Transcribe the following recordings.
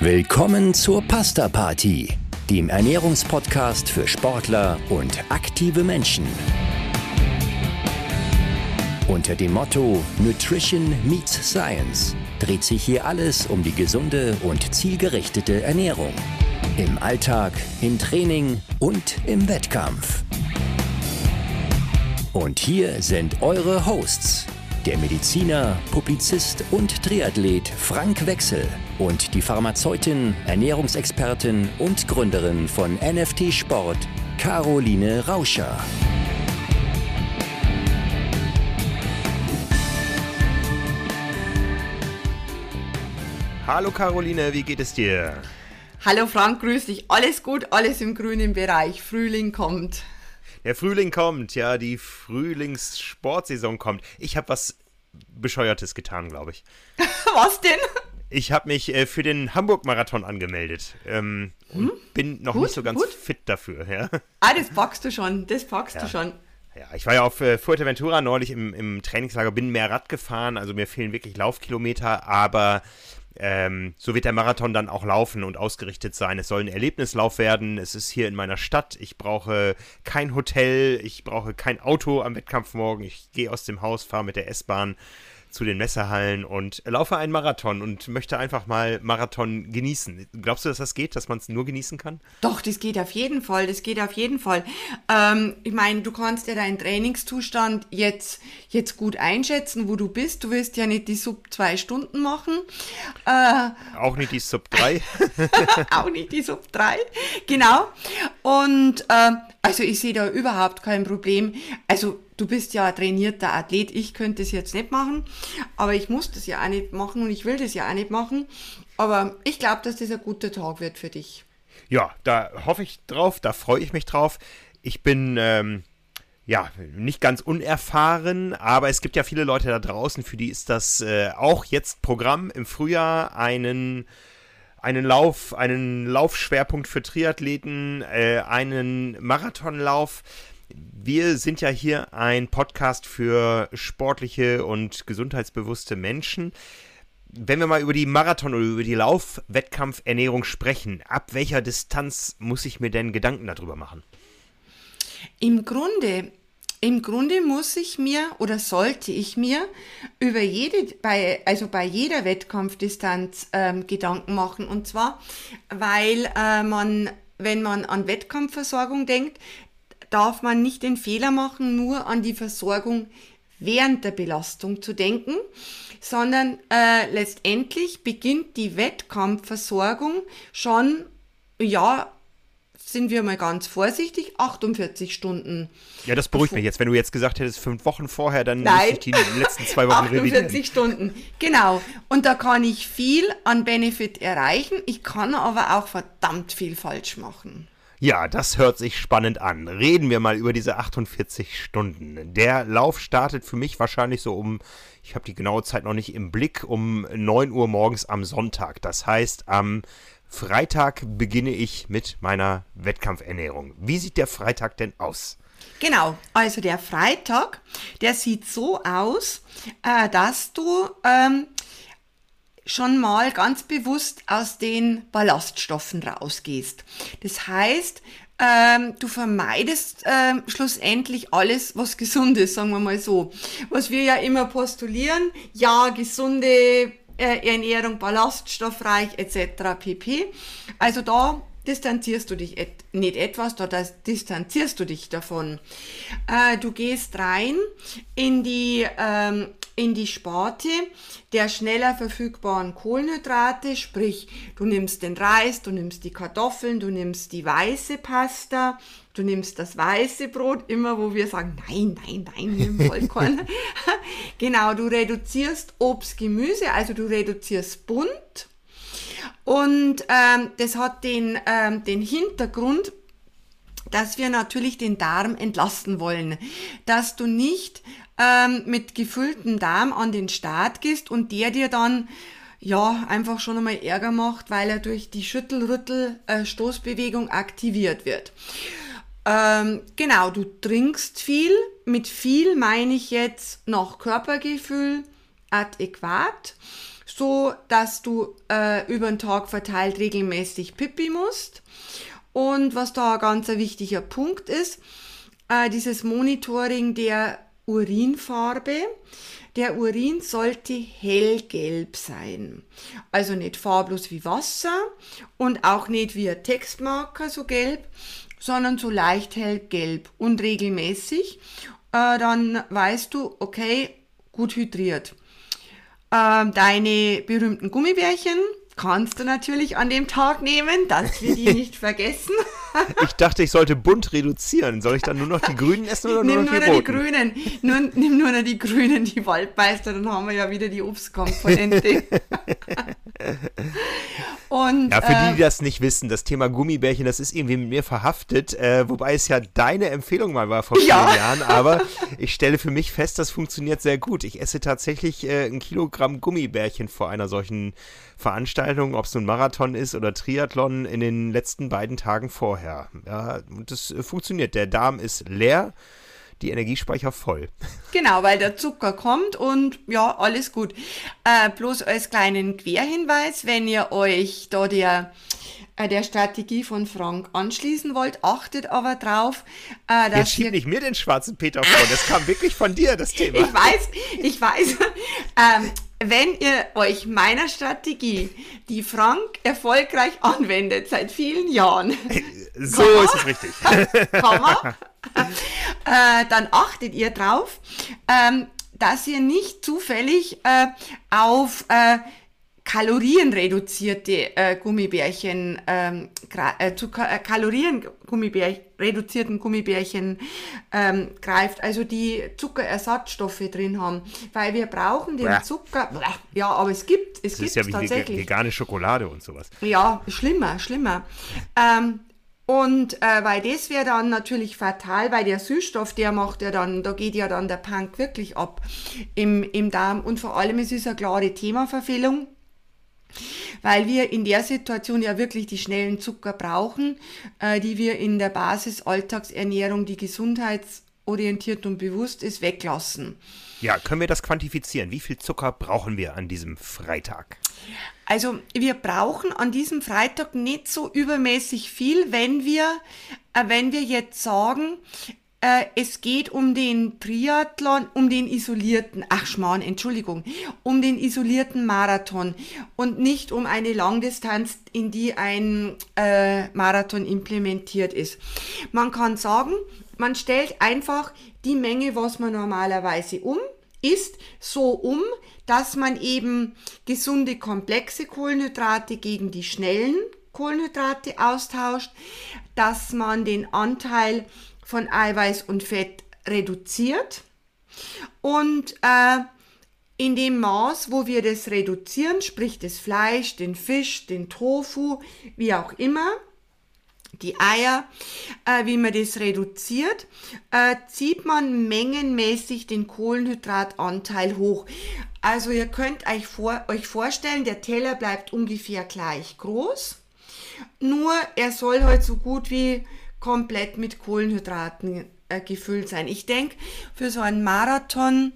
Willkommen zur Pasta Party, dem Ernährungspodcast für Sportler und aktive Menschen. Unter dem Motto Nutrition meets Science dreht sich hier alles um die gesunde und zielgerichtete Ernährung. Im Alltag, im Training und im Wettkampf. Und hier sind eure Hosts, der Mediziner, Publizist und Triathlet Frank Wechsel und die Pharmazeutin, Ernährungsexpertin und Gründerin von NFT Sport, Caroline Rauscher. Hallo Caroline, wie geht es dir? Hallo Frank, grüß dich. Alles gut, alles im grünen Bereich. Frühling kommt. Der Frühling kommt, ja, die Frühlingssportsaison kommt. Ich habe was Bescheuertes getan, glaube ich. was denn? Ich habe mich äh, für den Hamburg-Marathon angemeldet ähm, hm? und bin noch gut, nicht so ganz gut. fit dafür. Ja. Ah, das packst du schon, das packst ja. du schon. Ja, ich war ja auf äh, Fuerteventura neulich im, im Trainingslager, bin mehr Rad gefahren, also mir fehlen wirklich Laufkilometer, aber ähm, so wird der Marathon dann auch laufen und ausgerichtet sein. Es soll ein Erlebnislauf werden. Es ist hier in meiner Stadt. Ich brauche kein Hotel. Ich brauche kein Auto am Wettkampf morgen. Ich gehe aus dem Haus, fahre mit der S-Bahn zu den Messehallen und laufe einen Marathon und möchte einfach mal Marathon genießen. Glaubst du, dass das geht, dass man es nur genießen kann? Doch, das geht auf jeden Fall. Das geht auf jeden Fall. Ähm, ich meine, du kannst ja deinen Trainingszustand jetzt, jetzt gut einschätzen, wo du bist. Du wirst ja nicht die Sub zwei Stunden machen. Äh, auch nicht die Sub drei. auch nicht die Sub drei. Genau. Und äh, also ich sehe da überhaupt kein Problem. Also du bist ja ein trainierter Athlet, ich könnte es jetzt nicht machen, aber ich muss das ja auch nicht machen und ich will das ja auch nicht machen. Aber ich glaube, dass das ein guter Tag wird für dich. Ja, da hoffe ich drauf, da freue ich mich drauf. Ich bin ähm, ja nicht ganz unerfahren, aber es gibt ja viele Leute da draußen, für die ist das äh, auch jetzt Programm im Frühjahr einen einen Lauf, einen Laufschwerpunkt für Triathleten, äh, einen Marathonlauf. Wir sind ja hier ein Podcast für sportliche und gesundheitsbewusste Menschen. Wenn wir mal über die Marathon- oder über die Laufwettkampfernährung sprechen, ab welcher Distanz muss ich mir denn Gedanken darüber machen? Im Grunde im Grunde muss ich mir oder sollte ich mir über jede, bei, also bei jeder Wettkampfdistanz ähm, Gedanken machen. Und zwar, weil äh, man, wenn man an Wettkampfversorgung denkt, darf man nicht den Fehler machen, nur an die Versorgung während der Belastung zu denken, sondern äh, letztendlich beginnt die Wettkampfversorgung schon, ja, sind wir mal ganz vorsichtig, 48 Stunden. Ja, das beruhigt mich jetzt. Wenn du jetzt gesagt hättest, fünf Wochen vorher, dann Nein. ich die letzten zwei Wochen 48 revidieren. Stunden, genau. Und da kann ich viel an Benefit erreichen, ich kann aber auch verdammt viel falsch machen. Ja, das hört sich spannend an. Reden wir mal über diese 48 Stunden. Der Lauf startet für mich wahrscheinlich so um, ich habe die genaue Zeit noch nicht im Blick, um 9 Uhr morgens am Sonntag. Das heißt, am Freitag beginne ich mit meiner Wettkampfernährung. Wie sieht der Freitag denn aus? Genau, also der Freitag, der sieht so aus, äh, dass du ähm, schon mal ganz bewusst aus den Ballaststoffen rausgehst. Das heißt, ähm, du vermeidest ähm, schlussendlich alles, was gesund ist, sagen wir mal so. Was wir ja immer postulieren, ja, gesunde äh, Ernährung, ballaststoffreich etc. pp. Also da distanzierst du dich et nicht etwas, da distanzierst du dich davon. Äh, du gehst rein in die, ähm, in die Sparte der schneller verfügbaren Kohlenhydrate, sprich du nimmst den Reis, du nimmst die Kartoffeln, du nimmst die weiße Pasta, du nimmst das weiße Brot, immer wo wir sagen, nein, nein, nein, nimm Vollkorn. genau, du reduzierst Obst, Gemüse, also du reduzierst bunt. Und ähm, das hat den, ähm, den Hintergrund, dass wir natürlich den Darm entlasten wollen, dass du nicht ähm, mit gefülltem Darm an den Start gehst und der dir dann ja einfach schon einmal Ärger macht, weil er durch die Schüttel-Rüttel-Stoßbewegung aktiviert wird. Ähm, genau, du trinkst viel. Mit viel meine ich jetzt nach Körpergefühl adäquat, so dass du äh, über den Tag verteilt regelmäßig Pipi musst. Und was da ein ganz wichtiger Punkt ist, äh, dieses Monitoring der Urinfarbe. Der Urin sollte hellgelb sein. Also nicht farblos wie Wasser und auch nicht wie ein Textmarker so gelb, sondern so leicht hellgelb und regelmäßig. Äh, dann weißt du, okay, gut hydriert. Äh, deine berühmten Gummibärchen kannst du natürlich an dem Tag nehmen, dass wir die nicht vergessen. Ich dachte, ich sollte bunt reduzieren. Soll ich dann nur noch die Grünen essen oder nimm nur noch die nur Roten? die Grünen. Nur, nimm nur noch die Grünen, die Waldmeister, dann haben wir ja wieder die Obstkomponente. Und, Ja, für die, äh, die das nicht wissen, das Thema Gummibärchen, das ist irgendwie mit mir verhaftet, äh, wobei es ja deine Empfehlung mal war vor vielen Ja. Jahren, aber ich stelle für mich fest, das funktioniert sehr gut. Ich esse tatsächlich äh, ein Kilogramm Gummibärchen vor einer solchen Veranstaltung, ob es nun Marathon ist oder Triathlon, in den letzten beiden Tagen vorher. Ja, und das äh, funktioniert. Der Darm ist leer, die Energiespeicher voll. Genau, weil der Zucker kommt und ja, alles gut. Äh, bloß als kleinen Querhinweis, wenn ihr euch da der, der Strategie von Frank anschließen wollt, achtet aber drauf, äh, Jetzt dass schieb ihr nicht mir den schwarzen Peter vor, das kam wirklich von dir, das Thema. Ich weiß, ich weiß. Ähm, wenn ihr euch meiner Strategie, die Frank erfolgreich anwendet seit vielen Jahren, So ist es richtig. Komma, äh, dann achtet ihr drauf, ähm, dass ihr nicht zufällig äh, auf äh, kalorienreduzierte äh, Gummibärchen, ähm, äh, zu ka äh, Kalorien reduzierten Gummibärchen ähm, greift, also die Zuckerersatzstoffe drin haben, weil wir brauchen den Bäh. Zucker. Ja, aber es gibt, es Das gibt ist ja tatsächlich. vegane Schokolade und sowas. Ja, schlimmer, schlimmer. Ähm, und äh, weil das wäre dann natürlich fatal, weil der Süßstoff, der macht ja dann, da geht ja dann der Punk wirklich ab im, im Darm. Und vor allem, es ist eine klare Themaverfehlung, weil wir in der Situation ja wirklich die schnellen Zucker brauchen, äh, die wir in der Basis-Alltagsernährung, die gesundheitsorientiert und bewusst ist, weglassen. Ja, können wir das quantifizieren? Wie viel Zucker brauchen wir an diesem Freitag? Also wir brauchen an diesem Freitag nicht so übermäßig viel, wenn wir, äh, wenn wir jetzt sagen, äh, es geht um den Triathlon, um den isolierten, ach Schmarrn, Entschuldigung, um den isolierten Marathon und nicht um eine Langdistanz, in die ein äh, Marathon implementiert ist. Man kann sagen, man stellt einfach die Menge, was man normalerweise um ist so um, dass man eben gesunde komplexe Kohlenhydrate gegen die schnellen Kohlenhydrate austauscht, dass man den Anteil von Eiweiß und Fett reduziert und äh, in dem Maß, wo wir das reduzieren, sprich das Fleisch, den Fisch, den Tofu, wie auch immer, die Eier, äh, wie man das reduziert, äh, zieht man mengenmäßig den Kohlenhydratanteil hoch. Also ihr könnt euch, vor, euch vorstellen, der Teller bleibt ungefähr gleich groß, nur er soll halt so gut wie komplett mit Kohlenhydraten äh, gefüllt sein. Ich denke, für so einen Marathon,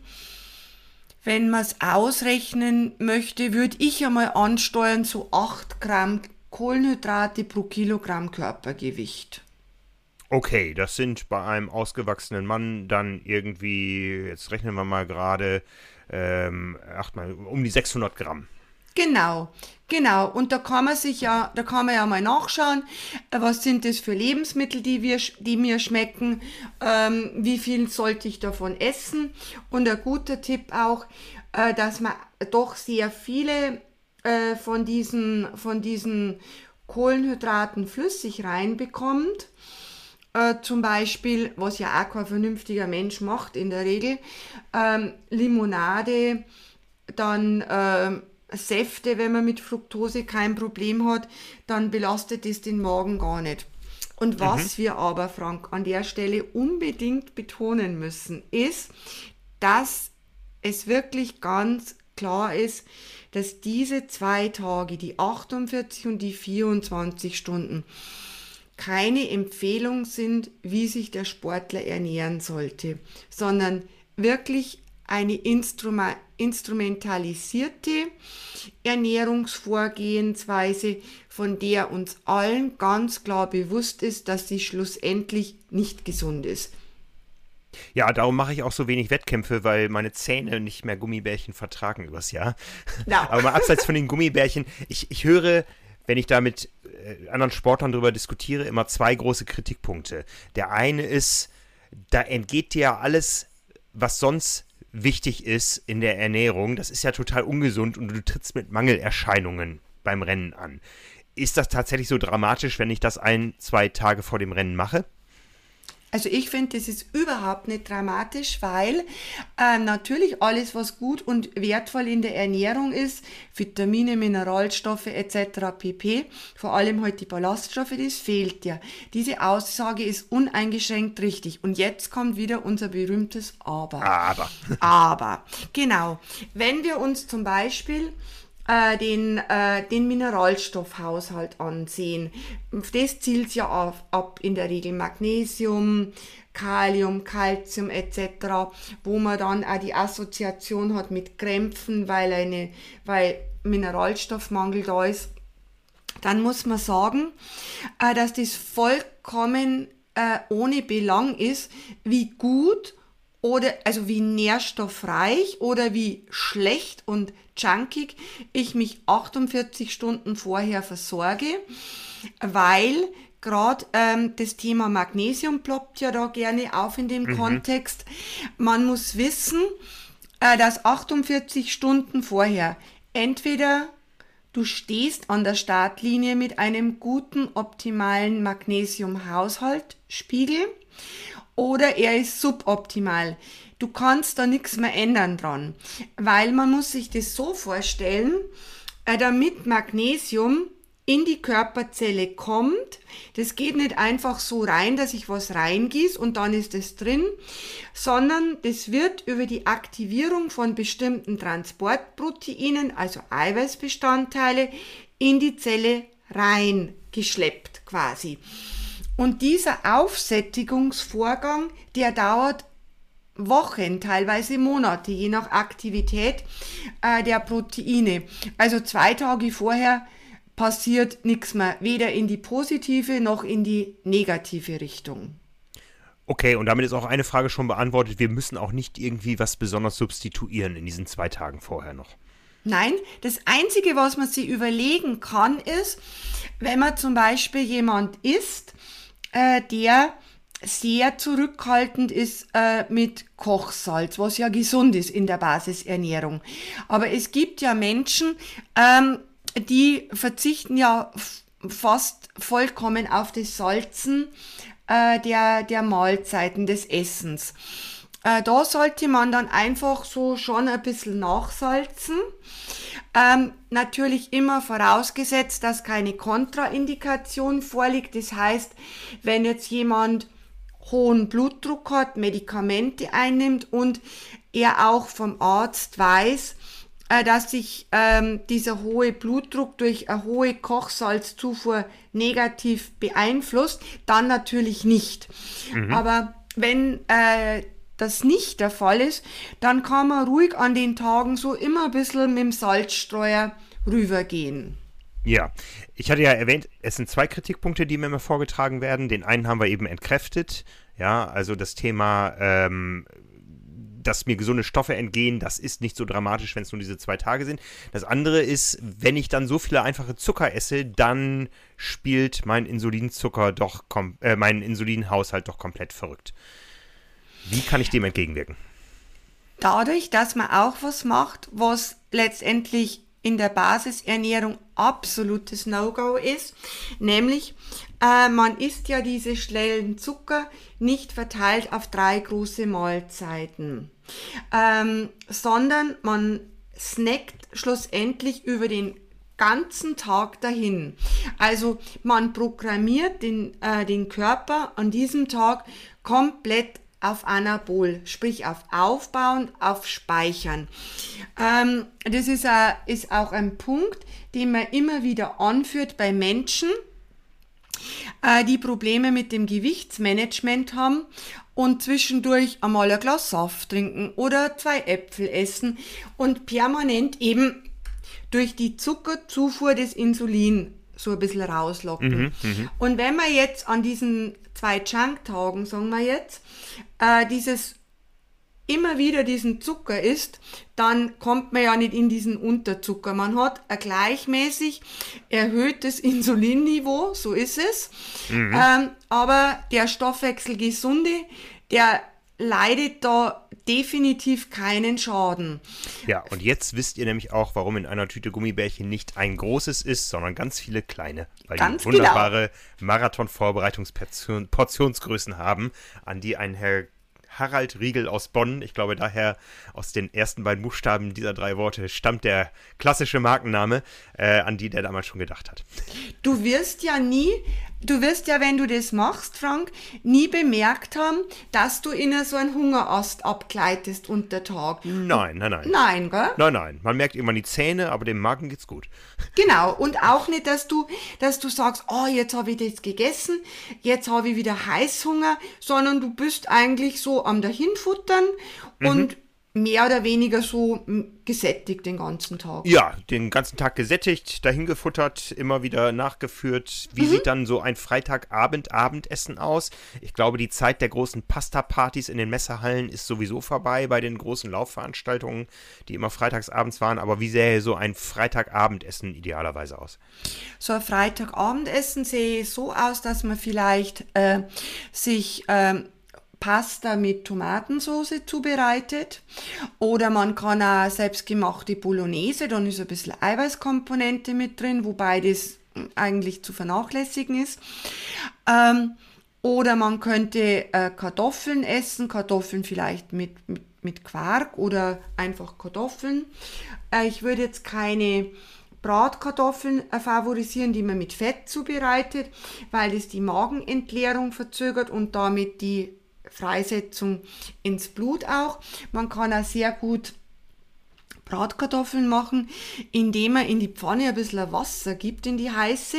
wenn man es ausrechnen möchte, würde ich einmal ansteuern, so 8 Gramm Kohlenhydrate pro Kilogramm Körpergewicht. Okay, das sind bei einem ausgewachsenen Mann dann irgendwie, jetzt rechnen wir mal gerade, ähm, acht mal, um die 600 Gramm. Genau, genau. Und da kann man sich ja, da kann man ja mal nachschauen, äh, was sind das für Lebensmittel, die, wir, die mir schmecken, ähm, wie viel sollte ich davon essen. Und ein guter Tipp auch, äh, dass man doch sehr viele äh, von, diesen, von diesen Kohlenhydraten flüssig reinbekommt. Äh, zum Beispiel, was ja auch kein vernünftiger Mensch macht in der Regel, ähm, Limonade, dann ähm, Säfte, wenn man mit Fructose kein Problem hat, dann belastet es den Magen gar nicht. Und was wir aber, Frank, an der Stelle unbedingt betonen müssen, ist, dass es wirklich ganz klar ist, dass diese zwei Tage, die 48 und die 24 Stunden, keine Empfehlung sind, wie sich der Sportler ernähren sollte, sondern wirklich eine Instruma instrumentalisierte Ernährungsvorgehensweise, von der uns allen ganz klar bewusst ist, dass sie schlussendlich nicht gesund ist. Ja, darum mache ich auch so wenig Wettkämpfe, weil meine Zähne nicht mehr Gummibärchen vertragen übers Jahr. Ja. Aber mal abseits von den Gummibärchen, ich, ich höre, wenn ich da mit äh, anderen Sportlern darüber diskutiere, immer zwei große Kritikpunkte. Der eine ist, da entgeht dir ja alles, was sonst wichtig ist in der Ernährung. Das ist ja total ungesund und du trittst mit Mangelerscheinungen beim Rennen an. Ist das tatsächlich so dramatisch, wenn ich das ein, zwei Tage vor dem Rennen mache? Also ich finde, das ist überhaupt nicht dramatisch, weil äh, natürlich alles, was gut und wertvoll in der Ernährung ist, Vitamine, Mineralstoffe etc. pp, vor allem halt die Ballaststoffe, das fehlt ja. Diese Aussage ist uneingeschränkt richtig. Und jetzt kommt wieder unser berühmtes Aber. Aber. Aber, genau. Wenn wir uns zum Beispiel äh, den, äh, den Mineralstoffhaushalt ansehen. Das zielt ja auf, ab in der Regel Magnesium, Kalium, Calcium etc., wo man dann auch die Assoziation hat mit Krämpfen, weil, eine, weil Mineralstoffmangel da ist. Dann muss man sagen, äh, dass das vollkommen äh, ohne Belang ist, wie gut oder also wie nährstoffreich oder wie schlecht und junkig ich mich 48 Stunden vorher versorge, weil gerade ähm, das Thema Magnesium ploppt ja da gerne auf in dem mhm. Kontext. Man muss wissen, äh, dass 48 Stunden vorher entweder du stehst an der Startlinie mit einem guten, optimalen Magnesiumhaushaltspiegel oder er ist suboptimal. Du kannst da nichts mehr ändern dran, weil man muss sich das so vorstellen, äh, damit Magnesium in die Körperzelle kommt. Das geht nicht einfach so rein, dass ich was reingieße und dann ist es drin, sondern das wird über die Aktivierung von bestimmten Transportproteinen, also Eiweißbestandteile, in die Zelle reingeschleppt quasi. Und dieser Aufsättigungsvorgang, der dauert Wochen, teilweise Monate, je nach Aktivität äh, der Proteine. Also zwei Tage vorher passiert nichts mehr, weder in die positive noch in die negative Richtung. Okay, und damit ist auch eine Frage schon beantwortet. Wir müssen auch nicht irgendwie was besonders substituieren in diesen zwei Tagen vorher noch. Nein, das Einzige, was man sich überlegen kann, ist, wenn man zum Beispiel jemand isst, äh, der sehr zurückhaltend ist äh, mit Kochsalz, was ja gesund ist in der Basisernährung. Aber es gibt ja Menschen, ähm, die verzichten ja fast vollkommen auf das Salzen äh, der, der Mahlzeiten, des Essens. Äh, da sollte man dann einfach so schon ein bisschen nachsalzen. Ähm, natürlich immer vorausgesetzt, dass keine Kontraindikation vorliegt. Das heißt, wenn jetzt jemand hohen Blutdruck hat, Medikamente einnimmt und er auch vom Arzt weiß, äh, dass sich ähm, dieser hohe Blutdruck durch eine hohe Kochsalzzufuhr negativ beeinflusst, dann natürlich nicht. Mhm. Aber wenn äh, das nicht der Fall ist, dann kann man ruhig an den Tagen so immer ein bisschen mit dem Salzstreuer rübergehen. Ja, ich hatte ja erwähnt, es sind zwei Kritikpunkte, die mir immer vorgetragen werden. Den einen haben wir eben entkräftet. Ja, also das Thema, ähm, dass mir gesunde Stoffe entgehen, das ist nicht so dramatisch, wenn es nur diese zwei Tage sind. Das andere ist, wenn ich dann so viele einfache Zucker esse, dann spielt mein Insulinzucker doch, äh, mein Insulinhaushalt doch komplett verrückt. Wie kann ich dem entgegenwirken? Dadurch, dass man auch was macht, was letztendlich in der Basisernährung absolutes No-Go ist, nämlich äh, man isst ja diese schnellen Zucker nicht verteilt auf drei große Mahlzeiten, ähm, sondern man snackt schlussendlich über den ganzen Tag dahin. Also man programmiert den, äh, den Körper an diesem Tag komplett auf Anabol, sprich auf Aufbauen, auf Speichern. Ähm, das ist, a, ist auch ein Punkt, den man immer wieder anführt bei Menschen, äh, die Probleme mit dem Gewichtsmanagement haben und zwischendurch einmal ein Glas Saft trinken oder zwei Äpfel essen und permanent eben durch die Zuckerzufuhr des Insulin so ein bisschen rauslocken. Mhm, und wenn man jetzt an diesen zwei Junk-Tagen, sagen wir jetzt, äh, dieses immer wieder diesen Zucker isst, dann kommt man ja nicht in diesen Unterzucker. Man hat ein gleichmäßig erhöhtes Insulinniveau, so ist es. Mhm. Ähm, aber der Stoffwechselgesunde, der leidet da definitiv keinen Schaden. Ja, und jetzt wisst ihr nämlich auch, warum in einer Tüte Gummibärchen nicht ein großes ist, sondern ganz viele kleine. Weil ganz die wunderbare genau. Marathon-Vorbereitungsportionsgrößen haben, an die ein Herr Harald Riegel aus Bonn. Ich glaube, daher aus den ersten beiden Buchstaben dieser drei Worte stammt der klassische Markenname, äh, an die der damals schon gedacht hat. Du wirst ja nie Du wirst ja, wenn du das machst, Frank, nie bemerkt haben, dass du in so einen Hungerast abgleitest unter Tag. Nein, nein, nein. Nein, gell? Nein, nein. Man merkt immer die Zähne, aber dem Magen geht's gut. Genau. Und auch nicht, dass du, dass du sagst, oh, jetzt habe ich das gegessen, jetzt habe ich wieder Heißhunger, sondern du bist eigentlich so am dahinfuttern mhm. und mehr oder weniger so gesättigt den ganzen Tag. Ja, den ganzen Tag gesättigt, dahin gefuttert, immer wieder nachgeführt. Wie mhm. sieht dann so ein Freitagabend Abendessen aus? Ich glaube, die Zeit der großen Pasta-Partys in den Messehallen ist sowieso vorbei bei den großen Laufveranstaltungen, die immer freitagsabends waren. Aber wie sähe so ein Freitagabendessen idealerweise aus? So ein Freitagabendessen sehe so aus, dass man vielleicht äh, sich äh, Pasta mit Tomatensauce zubereitet. Oder man kann auch selbstgemachte Bolognese, dann ist ein bisschen Eiweißkomponente mit drin, wobei das eigentlich zu vernachlässigen ist. Ähm, oder man könnte äh, Kartoffeln essen, Kartoffeln vielleicht mit, mit, mit Quark oder einfach Kartoffeln. Äh, ich würde jetzt keine Bratkartoffeln äh, favorisieren, die man mit Fett zubereitet, weil das die Magenentleerung verzögert und damit die Freisetzung ins Blut auch. Man kann auch sehr gut Bratkartoffeln machen, indem man in die Pfanne ein bisschen Wasser gibt, in die heiße,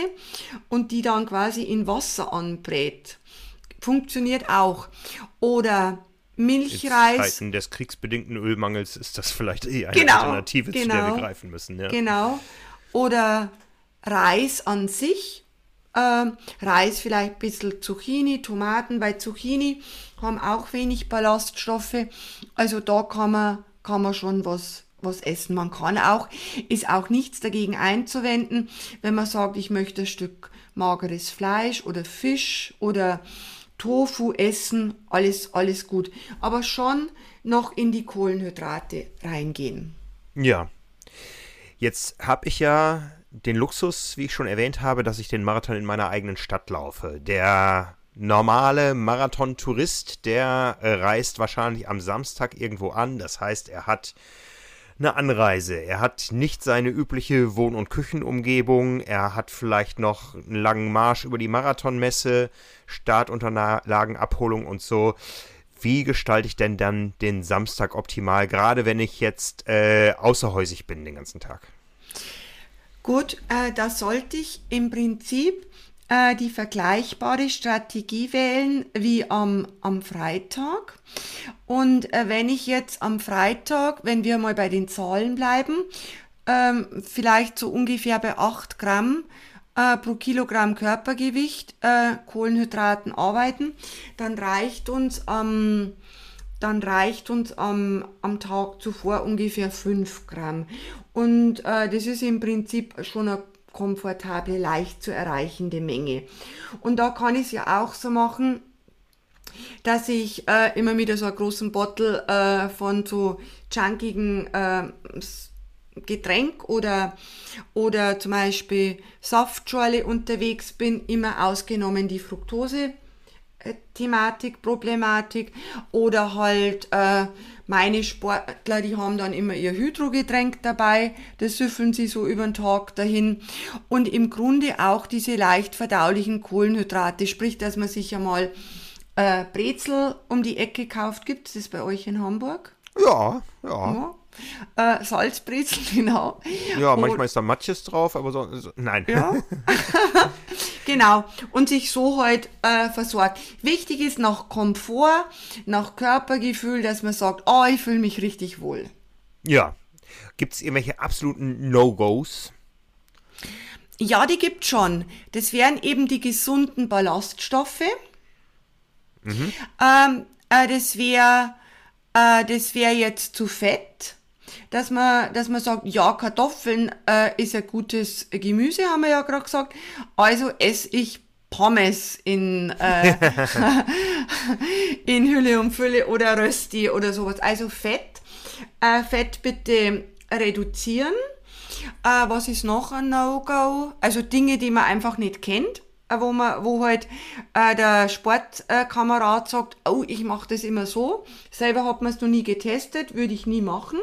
und die dann quasi in Wasser anbrät. Funktioniert auch. Oder Milchreis. In Zeiten des kriegsbedingten Ölmangels ist das vielleicht eh eine genau, Alternative, genau, zu der wir genau. greifen müssen. Ja. Genau. Oder Reis an sich. Äh, Reis vielleicht ein bisschen Zucchini, Tomaten, weil Zucchini haben auch wenig Ballaststoffe. Also da kann man, kann man schon was, was essen. Man kann auch, ist auch nichts dagegen einzuwenden, wenn man sagt, ich möchte ein Stück mageres Fleisch oder Fisch oder Tofu essen, alles, alles gut. Aber schon noch in die Kohlenhydrate reingehen. Ja. Jetzt habe ich ja den Luxus, wie ich schon erwähnt habe, dass ich den Marathon in meiner eigenen Stadt laufe. Der normale Marathon-Tourist, der äh, reist wahrscheinlich am Samstag irgendwo an. Das heißt, er hat eine Anreise. Er hat nicht seine übliche Wohn- und Küchenumgebung. Er hat vielleicht noch einen langen Marsch über die Marathonmesse, Startunterlagen, Abholung und so. Wie gestalte ich denn dann den Samstag optimal, gerade wenn ich jetzt äh, außerhäusig bin den ganzen Tag? Gut, äh, da sollte ich im Prinzip äh, die vergleichbare Strategie wählen wie am, am Freitag. Und äh, wenn ich jetzt am Freitag, wenn wir mal bei den Zahlen bleiben, ähm, vielleicht so ungefähr bei 8 Gramm äh, pro Kilogramm Körpergewicht äh, Kohlenhydraten arbeiten, dann reicht uns am dann reicht uns am, am Tag zuvor ungefähr 5 Gramm. Und äh, das ist im Prinzip schon eine komfortable, leicht zu erreichende Menge. Und da kann ich es ja auch so machen, dass ich äh, immer wieder so einen großen Bottle äh, von so junkigen äh, Getränk oder, oder zum Beispiel Saftschorle unterwegs bin, immer ausgenommen die Fructose. Thematik, Problematik oder halt äh, meine Sportler, die haben dann immer ihr Hydrogetränk dabei, das süffeln sie so über den Tag dahin. Und im Grunde auch diese leicht verdaulichen Kohlenhydrate, sprich, dass man sich einmal äh, Brezel um die Ecke kauft. Gibt es das bei euch in Hamburg? Ja, ja. ja Äh, Salzbrezel, genau. Ja, manchmal und, ist da Matjes drauf, aber so, so nein. Ja. genau. Und sich so halt äh, versorgt. Wichtig ist nach Komfort, nach Körpergefühl, dass man sagt, oh, ich fühle mich richtig wohl. Ja. Gibt es irgendwelche absoluten No-Gos? Ja, die gibt schon. Das wären eben die gesunden Ballaststoffe. Mhm. Ähm, äh, das wäre äh, das wäre jetzt zu fett. Dass man, dass man sagt, ja, Kartoffeln äh, ist ein gutes Gemüse, haben wir ja gerade gesagt. Also esse ich Pommes in, äh, in Hülle und Fülle oder Rösti oder sowas. Also Fett. Äh, Fett bitte reduzieren. Äh, was ist noch ein No-Go? Also Dinge, die man einfach nicht kennt, äh, wo man, wo halt äh, der Sportkamerad sagt, oh, ich mache das immer so. Selber hat man es noch nie getestet, würde ich nie machen.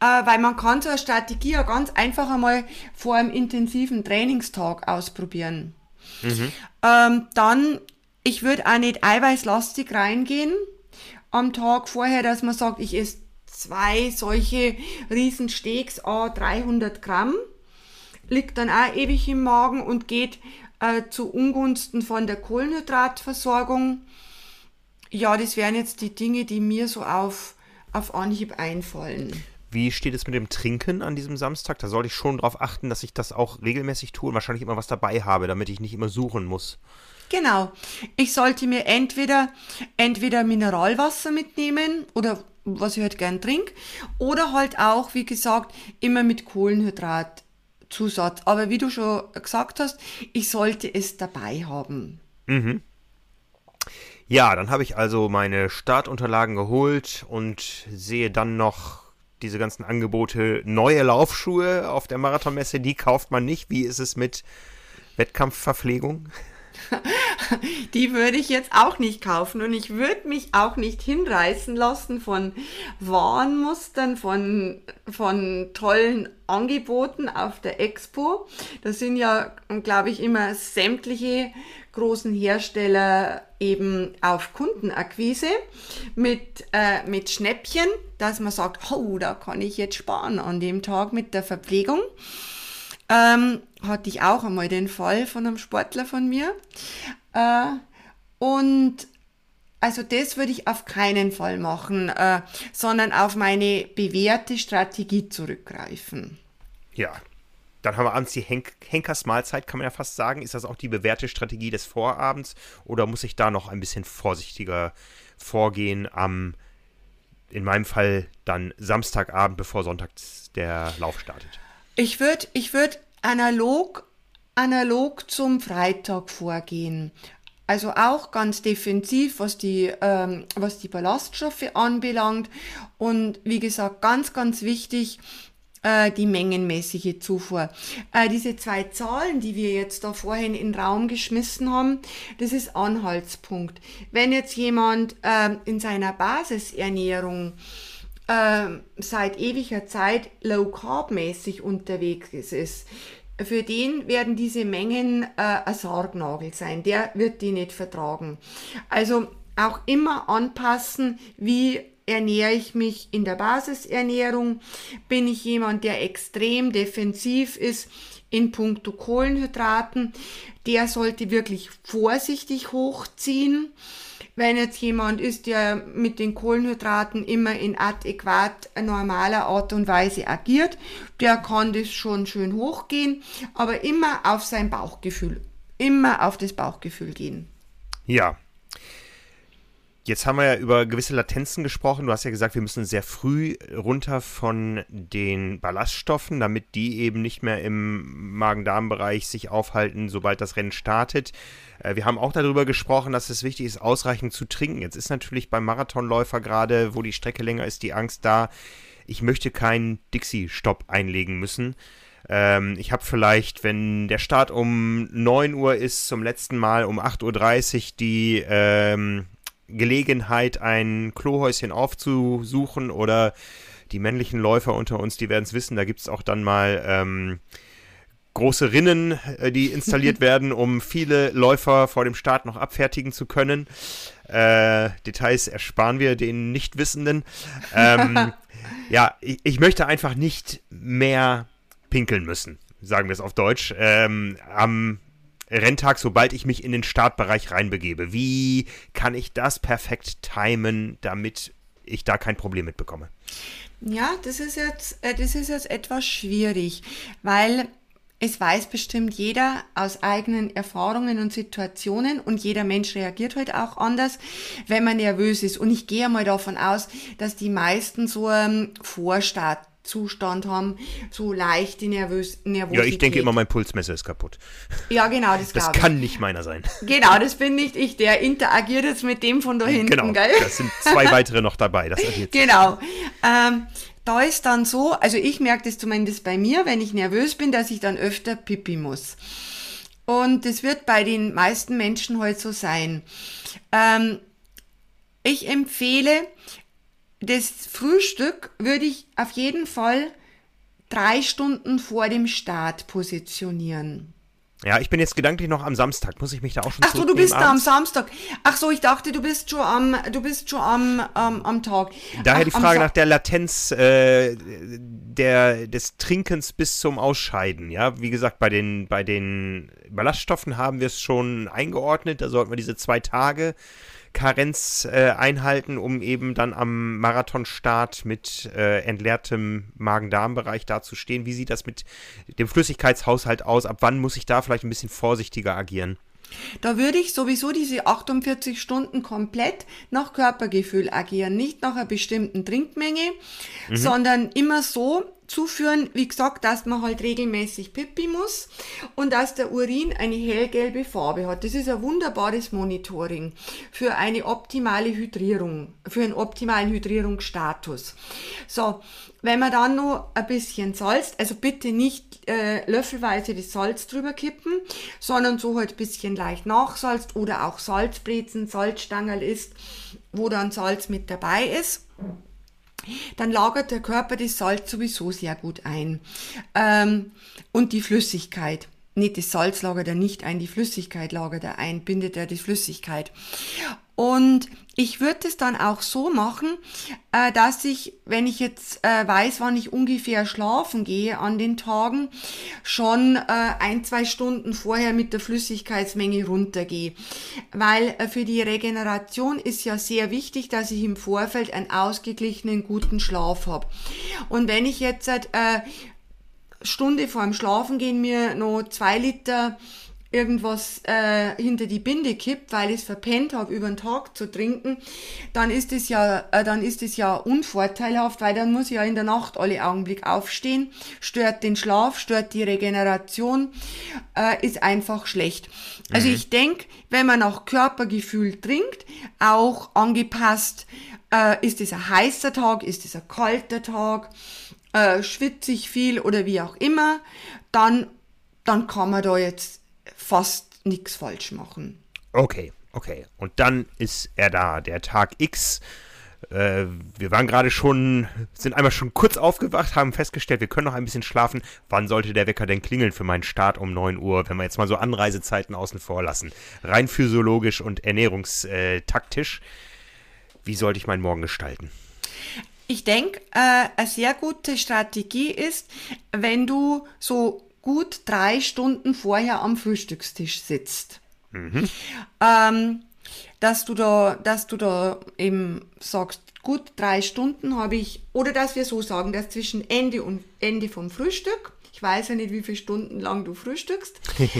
Äh, weil man kann so eine Strategie ja ganz einfach einmal vor einem intensiven Trainingstag ausprobieren. Mhm. Ähm, dann, ich würde auch nicht eiweißlastig reingehen am Tag vorher, dass man sagt, ich esse zwei solche Riesensteaks, a 300 Gramm, liegt dann auch ewig im Magen und geht äh, zu Ungunsten von der Kohlenhydratversorgung. Ja, das wären jetzt die Dinge, die mir so auf, auf Anhieb einfallen. Wie steht es mit dem Trinken an diesem Samstag? Da soll ich schon darauf achten, dass ich das auch regelmäßig tue und wahrscheinlich immer was dabei habe, damit ich nicht immer suchen muss. Genau. Ich sollte mir entweder, entweder Mineralwasser mitnehmen oder was ich halt gern trinke. Oder halt auch, wie gesagt, immer mit Kohlenhydratzusatz. Aber wie du schon gesagt hast, ich sollte es dabei haben. Mhm. Ja, dann habe ich also meine Startunterlagen geholt und sehe dann noch diese ganzen Angebote, neue Laufschuhe auf der Marathonmesse, die kauft man nicht. Wie ist es mit Wettkampfverpflegung? die würde ich jetzt auch nicht kaufen und ich würde mich auch nicht hinreißen lassen von Warnmustern, von, von tollen Angeboten auf der Expo. Das sind ja, glaube ich, immer sämtliche großen Hersteller eben auf Kundenakquise mit, äh, mit Schnäppchen, dass man sagt, oh, da kann ich jetzt sparen an dem Tag mit der Verpflegung. Ähm, hatte ich auch einmal den Fall von einem Sportler von mir. Äh, und also das würde ich auf keinen Fall machen, äh, sondern auf meine bewährte Strategie zurückgreifen. Ja, dann haben wir abends die Henk Henkersmahlzeit, kann man ja fast sagen. Ist das auch die bewährte Strategie des Vorabends oder muss ich da noch ein bisschen vorsichtiger vorgehen am, in meinem Fall dann Samstagabend, bevor Sonntag der Lauf startet? Ich würde ich würd analog, analog zum Freitag vorgehen. Also auch ganz defensiv, was die, ähm, was die Ballaststoffe anbelangt. Und wie gesagt, ganz, ganz wichtig, äh, die mengenmäßige Zufuhr. Äh, diese zwei Zahlen, die wir jetzt da vorhin in den Raum geschmissen haben, das ist Anhaltspunkt. Wenn jetzt jemand äh, in seiner Basisernährung äh, seit ewiger Zeit low carb mäßig unterwegs ist, für den werden diese Mengen äh, ein Sargnagel sein. Der wird die nicht vertragen. Also auch immer anpassen, wie ernähre ich mich in der Basisernährung? Bin ich jemand, der extrem defensiv ist in puncto Kohlenhydraten? Der sollte wirklich vorsichtig hochziehen. Wenn jetzt jemand ist, der mit den Kohlenhydraten immer in adäquat normaler Art und Weise agiert, der kann das schon schön hochgehen, aber immer auf sein Bauchgefühl, immer auf das Bauchgefühl gehen. Ja, Jetzt haben wir ja über gewisse Latenzen gesprochen. Du hast ja gesagt, wir müssen sehr früh runter von den Ballaststoffen, damit die eben nicht mehr im Magen-Darm-Bereich sich aufhalten, sobald das Rennen startet. Äh, wir haben auch darüber gesprochen, dass es wichtig ist, ausreichend zu trinken. Jetzt ist natürlich beim Marathonläufer gerade, wo die Strecke länger ist, die Angst da, ich möchte keinen Dixie-Stopp einlegen müssen ähm, ich habe vielleicht, wenn der Start um 9 Uhr ist, zum letzten Mal um 8.30 Uhr die ähm, Gelegenheit, ein Klohäuschen aufzusuchen oder die männlichen Läufer unter uns, die werden es wissen, da gibt es auch dann mal ähm, große Rinnen, äh, die installiert werden, um viele Läufer vor dem Start noch abfertigen zu können. Äh, Details ersparen wir den Nichtwissenden. Ähm, ja, ich, ich, möchte einfach nicht mehr pinkeln müssen, sagen wir es auf Deutsch, ähm, am Renntag, sobald ich mich in den Startbereich reinbegebe. Wie kann ich das perfekt timen, damit ich da kein Problem mitbekomme? Ja, das ist jetzt, äh, das ist jetzt etwas schwierig, weil es weiß bestimmt jeder aus eigenen Erfahrungen und Situationen und jeder Mensch reagiert halt auch anders, wenn man nervös ist. Und ich gehe mal davon aus, dass die meisten so einen Vorstartzustand haben, so leichte Nervös Nervosität. Ja, ich denke immer, mein Pulsmesser ist kaputt. Ja, genau, das Das kann nicht meiner sein. Genau, das bin nicht ich. Der interagiert jetzt mit dem von da hinten, genau, gell? das sind zwei weitere noch dabei. Das. Genau. Ähm, da ist dann so, also ich merke das zumindest bei mir, wenn ich nervös bin, dass ich dann öfter pipi muss. Und das wird bei den meisten Menschen heute halt so sein. Ähm, ich empfehle, das Frühstück würde ich auf jeden Fall drei Stunden vor dem Start positionieren. Ja, ich bin jetzt gedanklich noch am Samstag. Muss ich mich da auch schon Ach so, du bist da am Samstag. Ach so, ich dachte, du bist schon am, du bist schon am, ähm, am Tag. Daher Ach, die Frage nach der Latenz äh, der, des Trinkens bis zum Ausscheiden. Ja, wie gesagt, bei den, bei den Ballaststoffen haben wir es schon eingeordnet. Da sollten wir diese zwei Tage Karenz äh, einhalten, um eben dann am Marathonstart mit äh, entleertem Magen-Darm-Bereich dazustehen. Wie sieht das mit dem Flüssigkeitshaushalt aus? Ab wann muss ich da vielleicht ein bisschen vorsichtiger agieren? Da würde ich sowieso diese 48 Stunden komplett nach Körpergefühl agieren, nicht nach einer bestimmten Trinkmenge, mhm. sondern immer so, zuführen, wie gesagt, dass man halt regelmäßig pipi muss und dass der Urin eine hellgelbe Farbe hat. Das ist ein wunderbares Monitoring für eine optimale Hydrierung, für einen optimalen Hydrierungsstatus. So, wenn man dann noch ein bisschen salzt, also bitte nicht äh, löffelweise das Salz drüber kippen, sondern so halt ein bisschen leicht nachsalzt oder auch Salzbrezen, Salzstangerl ist, wo dann Salz mit dabei ist dann lagert der Körper das Salz sowieso sehr gut ein. Ähm, und die Flüssigkeit. Nicht das Salz lagert er nicht ein, die Flüssigkeit lagert er ein, bindet er die Flüssigkeit. Und ich würde es dann auch so machen, äh, dass ich, wenn ich jetzt äh, weiß, wann ich ungefähr schlafen gehe an den Tagen, schon äh, ein, zwei Stunden vorher mit der Flüssigkeitsmenge runtergehe. Weil äh, für die Regeneration ist ja sehr wichtig, dass ich im Vorfeld einen ausgeglichenen, guten Schlaf habe. Und wenn ich jetzt äh, Stunde vor dem Schlafen gehen mir noch zwei Liter irgendwas äh, hinter die Binde kippt, weil ich es verpennt habe, über den Tag zu trinken, dann ist es ja, äh, dann ist es ja unvorteilhaft, weil dann muss ich ja in der Nacht alle Augenblick aufstehen, stört den Schlaf, stört die Regeneration, äh, ist einfach schlecht. Also mhm. ich denke, wenn man nach Körpergefühl trinkt, auch angepasst, äh, ist es ein heißer Tag, ist es ein kalter Tag, äh, schwitze ich viel oder wie auch immer, dann, dann kann man da jetzt fast nichts falsch machen. Okay, okay. Und dann ist er da, der Tag X. Äh, wir waren gerade schon, sind einmal schon kurz aufgewacht, haben festgestellt, wir können noch ein bisschen schlafen. Wann sollte der Wecker denn klingeln für meinen Start um 9 Uhr, wenn wir jetzt mal so Anreisezeiten außen vor lassen? Rein physiologisch und ernährungstaktisch. Wie sollte ich meinen Morgen gestalten? Ich denke, äh, eine sehr gute Strategie ist, wenn du so gut drei Stunden vorher am Frühstückstisch sitzt. Mhm. Ähm, dass du da, dass du da eben sagst, gut drei Stunden habe ich, oder dass wir so sagen, dass zwischen Ende und Ende vom Frühstück, ich weiß ja nicht, wie viele Stunden lang du frühstückst,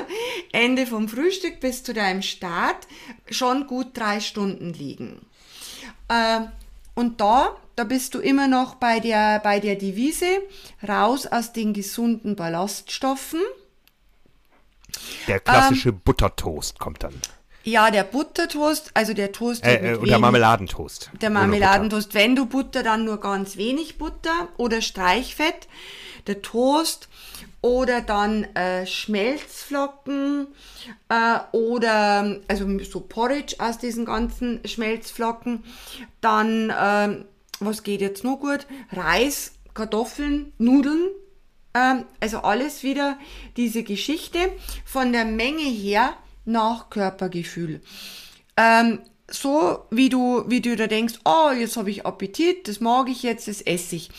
Ende vom Frühstück bis zu deinem Start schon gut drei Stunden liegen. Äh, und da da bist du immer noch bei der, bei der Devise, raus aus den gesunden Ballaststoffen. Der klassische ähm, Buttertoast kommt dann. Ja, der Buttertoast, also der Toast. Äh, oder Marmeladentoast. Der Marmeladentoast. Wenn du Butter, dann nur ganz wenig Butter oder Streichfett. Der Toast oder dann äh, Schmelzflocken äh, oder also so Porridge aus diesen ganzen Schmelzflocken. Dann äh, was geht jetzt noch gut? Reis, Kartoffeln, Nudeln. Ähm, also alles wieder diese Geschichte von der Menge her nach Körpergefühl. Ähm, so, wie du, wie du da denkst, oh, jetzt habe ich Appetit, das mag ich jetzt, das esse ich.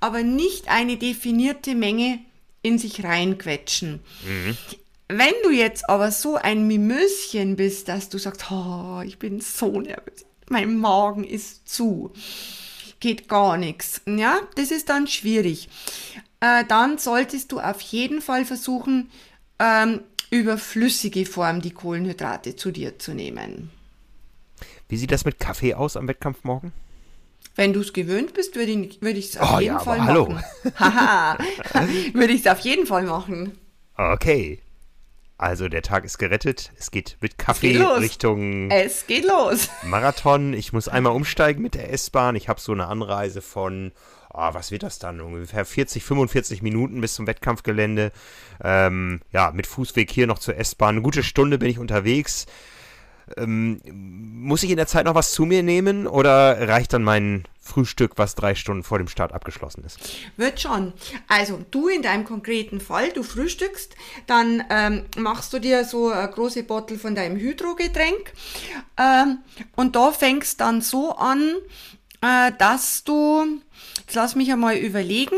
Aber nicht eine definierte Menge in sich reinquetschen. Mhm. Wenn du jetzt aber so ein Mimöschen bist, dass du sagst, oh, ich bin so nervös, mein Magen ist zu, geht gar nichts, ja, das ist dann schwierig. Äh, dann solltest du auf jeden Fall versuchen, ähm, über flüssige Form die Kohlenhydrate zu dir zu nehmen. Wie sieht das mit Kaffee aus am Wettkampf morgen? Wenn du es gewöhnt bist, würde ich es auf oh, jeden ja, Fall machen. Haha, würde ich es auf jeden Fall machen. Okay. Also der Tag ist gerettet. Es geht mit Kaffee es geht Richtung. Es geht los. Marathon. Ich muss einmal umsteigen mit der S-Bahn. Ich habe so eine Anreise von, oh, was wird das dann? Ungefähr 40, 45 Minuten bis zum Wettkampfgelände. Ähm, ja, mit Fußweg hier noch zur S-Bahn. Eine gute Stunde bin ich unterwegs. Ähm, muss ich in der Zeit noch was zu mir nehmen oder reicht dann mein Frühstück, was drei Stunden vor dem Start abgeschlossen ist? Wird schon. Also du in deinem konkreten Fall, du frühstückst, dann ähm, machst du dir so eine große Bottle von deinem Hydrogetränk ähm, und da fängst dann so an, äh, dass du, jetzt lass mich einmal überlegen,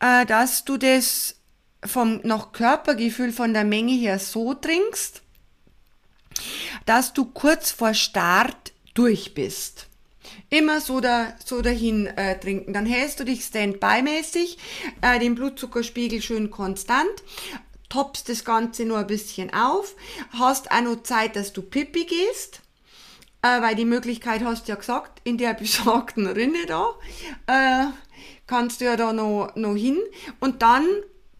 äh, dass du das vom nach Körpergefühl von der Menge her so trinkst, dass du kurz vor Start durch bist. Immer so, da, so dahin äh, trinken. Dann hältst du dich Standby-mäßig, äh, den Blutzuckerspiegel schön konstant, toppst das Ganze nur ein bisschen auf, hast auch noch Zeit, dass du Pipi gehst, äh, weil die Möglichkeit hast du ja gesagt, in der besagten Rinne da, äh, kannst du ja da noch, noch hin und dann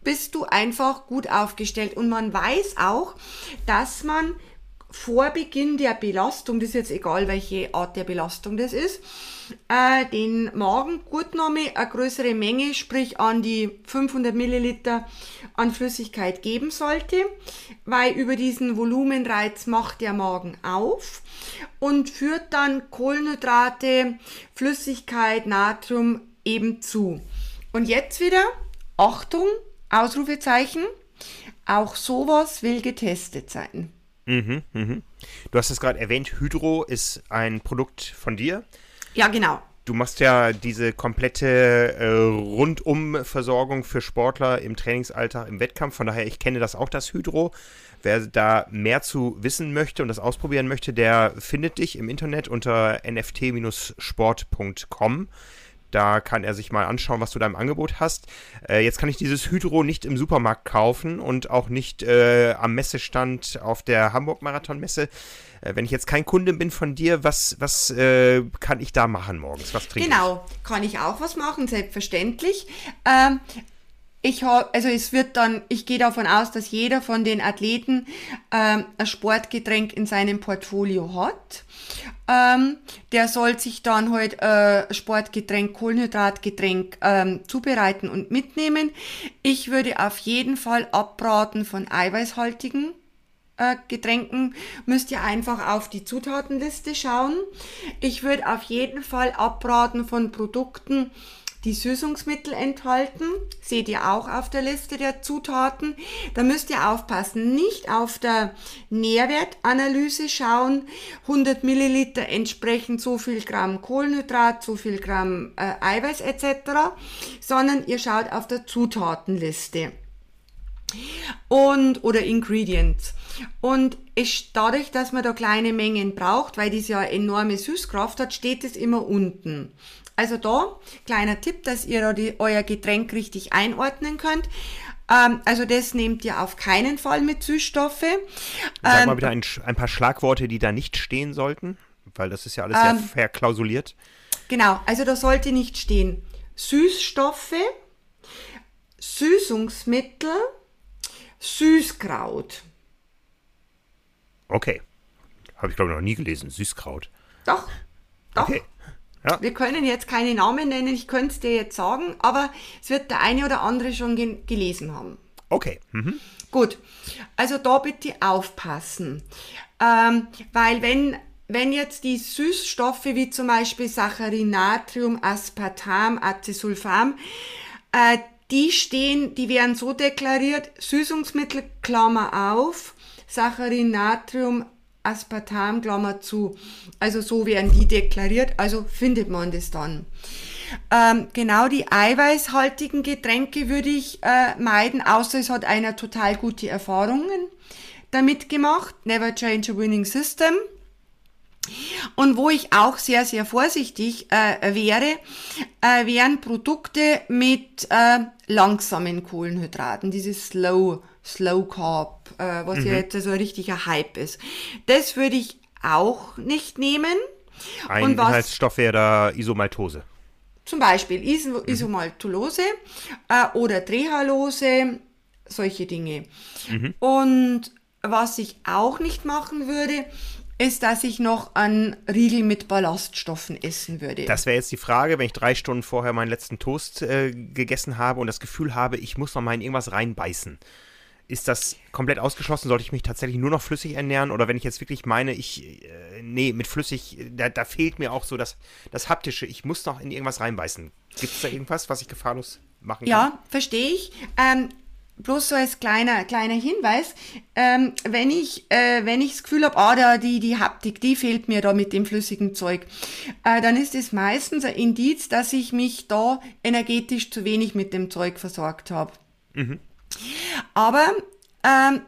bist du einfach gut aufgestellt. Und man weiß auch, dass man vor Beginn der Belastung, das ist jetzt egal, welche Art der Belastung das ist, äh, den Magen eine größere Menge, sprich an die 500 Milliliter an Flüssigkeit geben sollte, weil über diesen Volumenreiz macht der Magen auf und führt dann Kohlenhydrate, Flüssigkeit, Natrium eben zu. Und jetzt wieder, Achtung, Ausrufezeichen, auch sowas will getestet sein. Mhm, mhm. Du hast es gerade erwähnt, Hydro ist ein Produkt von dir. Ja, genau. Du machst ja diese komplette äh, Rundumversorgung für Sportler im Trainingsalltag, im Wettkampf. Von daher, ich kenne das auch, das Hydro. Wer da mehr zu wissen möchte und das ausprobieren möchte, der findet dich im Internet unter nft-sport.com. Da kann er sich mal anschauen, was du da im Angebot hast. Äh, jetzt kann ich dieses Hydro nicht im Supermarkt kaufen und auch nicht äh, am Messestand auf der Hamburg-Marathon-Messe. Äh, wenn ich jetzt kein Kunde bin von dir, was, was äh, kann ich da machen morgens? Was trinke Genau, kann ich auch was machen, selbstverständlich. Ähm, ich habe, also es wird dann, ich gehe davon aus, dass jeder von den Athleten ähm, ein Sportgetränk in seinem Portfolio hat. Ähm, der soll sich dann halt äh, Sportgetränk, Kohlenhydratgetränk ähm, zubereiten und mitnehmen. Ich würde auf jeden Fall abraten von eiweißhaltigen äh, Getränken. Müsst ihr einfach auf die Zutatenliste schauen. Ich würde auf jeden Fall abraten von Produkten, die Süßungsmittel enthalten. Seht ihr auch auf der Liste der Zutaten. Da müsst ihr aufpassen, nicht auf der Nährwertanalyse schauen. 100 Milliliter entsprechen so viel Gramm Kohlenhydrat, so viel Gramm äh, Eiweiß etc., sondern ihr schaut auf der Zutatenliste und oder Ingredients. Und es, dadurch, dass man da kleine Mengen braucht, weil das ja enorme Süßkraft hat, steht es immer unten. Also da, kleiner Tipp, dass ihr da die, euer Getränk richtig einordnen könnt. Ähm, also das nehmt ihr auf keinen Fall mit Süßstoffe. Sag mal bitte ähm, ein, ein, paar Schlagworte, die da nicht stehen sollten, weil das ist ja alles ähm, sehr verklausuliert. Genau, also da sollte nicht stehen Süßstoffe, Süßungsmittel, Süßkraut. Okay. Habe ich glaube ich noch nie gelesen, Süßkraut. Doch, doch. Okay. Ja. Wir können jetzt keine Namen nennen, ich könnte es dir jetzt sagen, aber es wird der eine oder andere schon ge gelesen haben. Okay. Mhm. Gut, also da bitte aufpassen, ähm, weil wenn wenn jetzt die Süßstoffe wie zum Beispiel Saccharin, Natrium, Aspartam, Acesulfam, äh, die stehen, die werden so deklariert, Süßungsmittel, Klammer auf, Saccharin, Natrium, Aspartam, Klammer zu. Also so werden die deklariert, also findet man das dann. Ähm, genau die eiweißhaltigen Getränke würde ich äh, meiden, außer es hat einer total gute Erfahrungen damit gemacht. Never change a winning system. Und wo ich auch sehr, sehr vorsichtig äh, wäre, äh, wären Produkte mit äh, langsamen Kohlenhydraten, dieses Slow, Slow Carb, äh, was mhm. ja jetzt so also ein richtiger Hype ist. Das würde ich auch nicht nehmen. Ein Und was, Inhaltsstoff wäre da Isomaltose. Zum Beispiel Is mhm. Isomaltulose äh, oder Trehalose, solche Dinge. Mhm. Und was ich auch nicht machen würde, ist, dass ich noch einen Riegel mit Ballaststoffen essen würde. Das wäre jetzt die Frage, wenn ich drei Stunden vorher meinen letzten Toast äh, gegessen habe und das Gefühl habe, ich muss noch mal in irgendwas reinbeißen. Ist das komplett ausgeschlossen? Sollte ich mich tatsächlich nur noch flüssig ernähren? Oder wenn ich jetzt wirklich meine, ich, äh, nee, mit flüssig, da, da, fehlt mir auch so das, das Haptische, ich muss noch in irgendwas reinbeißen. Gibt es da irgendwas, was ich gefahrlos machen kann? Ja, verstehe ich. Ähm, bloß so als kleiner, kleiner Hinweis, ähm, wenn ich, äh, wenn ich das Gefühl habe, ah, da, die, die Haptik, die fehlt mir da mit dem flüssigen Zeug, äh, dann ist es meistens ein Indiz, dass ich mich da energetisch zu wenig mit dem Zeug versorgt habe. Mhm. Aber ähm,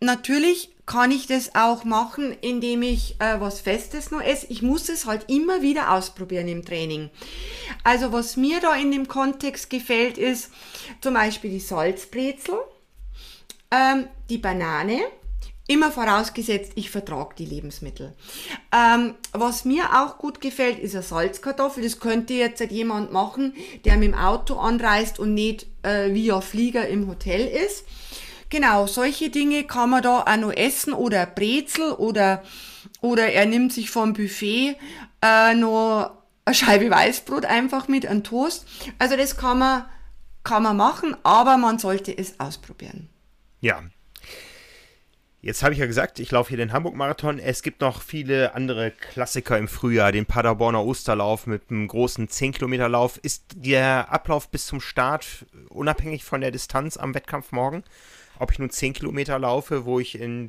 natürlich kann ich das auch machen, indem ich äh, was Festes noch esse. Ich muss es halt immer wieder ausprobieren im Training. Also was mir da in dem Kontext gefällt, ist zum Beispiel die Salzbrezel, ähm, die Banane, Immer vorausgesetzt, ich vertrage die Lebensmittel. Ähm, was mir auch gut gefällt, ist eine Salzkartoffel. Das könnte jetzt halt jemand machen, der mit dem Auto anreist und nicht äh, via Flieger im Hotel ist. Genau, solche Dinge kann man da auch noch essen oder Brezel oder, oder er nimmt sich vom Buffet äh, noch eine Scheibe Weißbrot einfach mit, einem Toast. Also das kann man, kann man machen, aber man sollte es ausprobieren. Ja, Jetzt habe ich ja gesagt, ich laufe hier den Hamburg-Marathon. Es gibt noch viele andere Klassiker im Frühjahr. Den Paderborner Osterlauf mit einem großen 10-Kilometer-Lauf. Ist der Ablauf bis zum Start unabhängig von der Distanz am Wettkampf morgen? Ob ich nun 10 Kilometer laufe, wo ich in,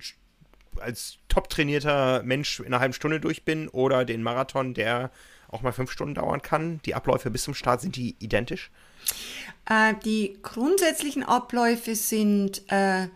als top trainierter Mensch in einer halben Stunde durch bin, oder den Marathon, der auch mal fünf Stunden dauern kann. Die Abläufe bis zum Start, sind die identisch? Äh, die grundsätzlichen Abläufe sind... Äh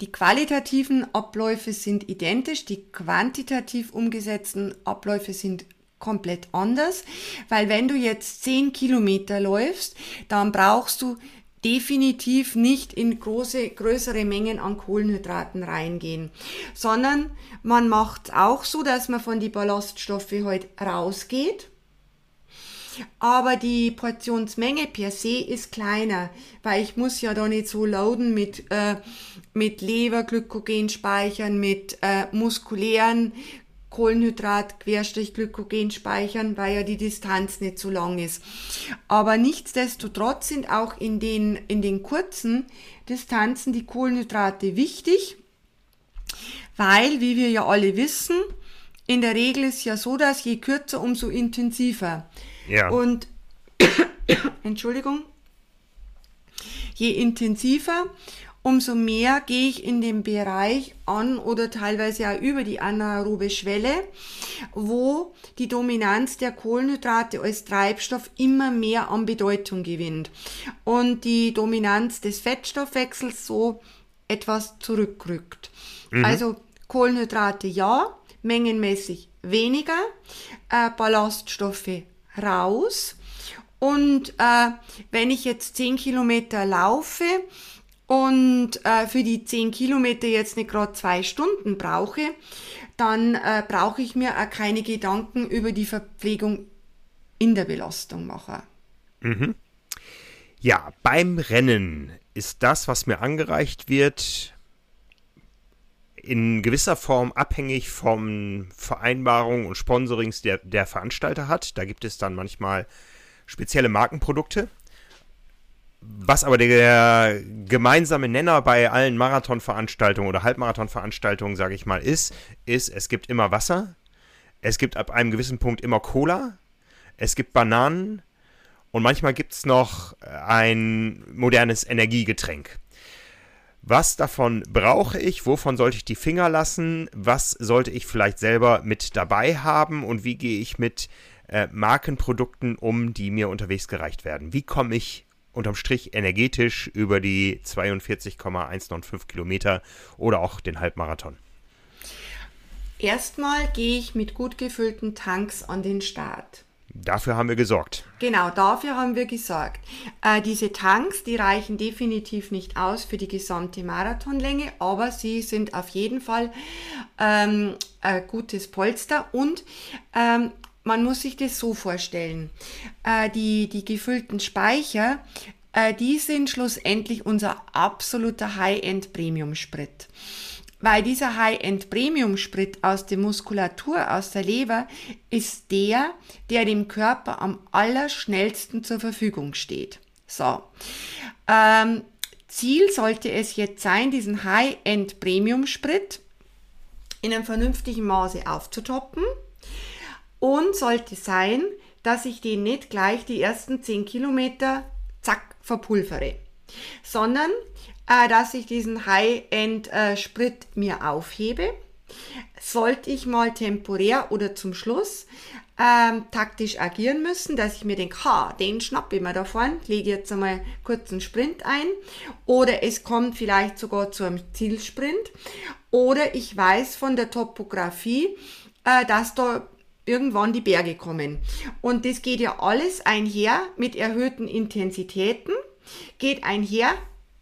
die qualitativen Abläufe sind identisch, die quantitativ umgesetzten Abläufe sind komplett anders, weil wenn du jetzt 10 Kilometer läufst, dann brauchst du definitiv nicht in große, größere Mengen an Kohlenhydraten reingehen, sondern man macht auch so, dass man von die Ballaststoffe halt rausgeht aber die Portionsmenge per se ist kleiner, weil ich muss ja da nicht so lauten mit, äh, mit Leberglykogenspeichern, mit äh, muskulären Kohlenhydrat Querstrich Glykogen speichern, weil ja die Distanz nicht so lang ist. Aber nichtsdestotrotz sind auch in den, in den kurzen Distanzen die Kohlenhydrate wichtig, weil, wie wir ja alle wissen, in der Regel ist ja so, dass je kürzer, umso intensiver. Ja. Und Entschuldigung, je intensiver, umso mehr gehe ich in den Bereich an oder teilweise auch über die anaerobe Schwelle, wo die Dominanz der Kohlenhydrate als Treibstoff immer mehr an Bedeutung gewinnt und die Dominanz des Fettstoffwechsels so etwas zurückrückt. Mhm. Also Kohlenhydrate ja, mengenmäßig weniger, äh, Ballaststoffe raus. Und äh, wenn ich jetzt 10 Kilometer laufe und äh, für die 10 Kilometer jetzt nicht gerade zwei Stunden brauche, dann äh, brauche ich mir auch keine Gedanken über die Verpflegung in der Belastung machen. Mhm. Ja, beim Rennen ist das, was mir angereicht wird, in gewisser Form abhängig von Vereinbarungen und Sponsorings der, der Veranstalter hat. Da gibt es dann manchmal spezielle Markenprodukte. Was aber der gemeinsame Nenner bei allen Marathonveranstaltungen oder Halbmarathonveranstaltungen, sage ich mal, ist, ist, es gibt immer Wasser, es gibt ab einem gewissen Punkt immer Cola, es gibt Bananen und manchmal gibt es noch ein modernes Energiegetränk. Was davon brauche ich? Wovon sollte ich die Finger lassen? Was sollte ich vielleicht selber mit dabei haben? Und wie gehe ich mit äh, Markenprodukten um, die mir unterwegs gereicht werden? Wie komme ich unterm Strich energetisch über die 42,195 Kilometer oder auch den Halbmarathon? Erstmal gehe ich mit gut gefüllten Tanks an den Start. Dafür haben wir gesorgt. Genau, dafür haben wir gesorgt. Äh, diese Tanks, die reichen definitiv nicht aus für die gesamte Marathonlänge, aber sie sind auf jeden Fall ähm, ein gutes Polster und ähm, man muss sich das so vorstellen. Äh, die, die gefüllten Speicher, äh, die sind schlussendlich unser absoluter High-End-Premium-Sprit weil dieser High-End-Premium-Sprit aus der Muskulatur, aus der Leber, ist der, der dem Körper am allerschnellsten zur Verfügung steht. So. Ähm, Ziel sollte es jetzt sein, diesen High-End-Premium-Sprit in einem vernünftigen Maße aufzutoppen und sollte sein, dass ich den nicht gleich die ersten 10 Kilometer zack verpulvere, sondern äh, dass ich diesen High-End-Sprit äh, mir aufhebe. Sollte ich mal temporär oder zum Schluss ähm, taktisch agieren müssen, dass ich mir denke, ha, den schnappe ich mir da vorne, lege jetzt einmal kurz einen Sprint ein oder es kommt vielleicht sogar zu einem Zielsprint oder ich weiß von der Topografie, äh, dass da irgendwann die Berge kommen. Und das geht ja alles einher mit erhöhten Intensitäten, geht einher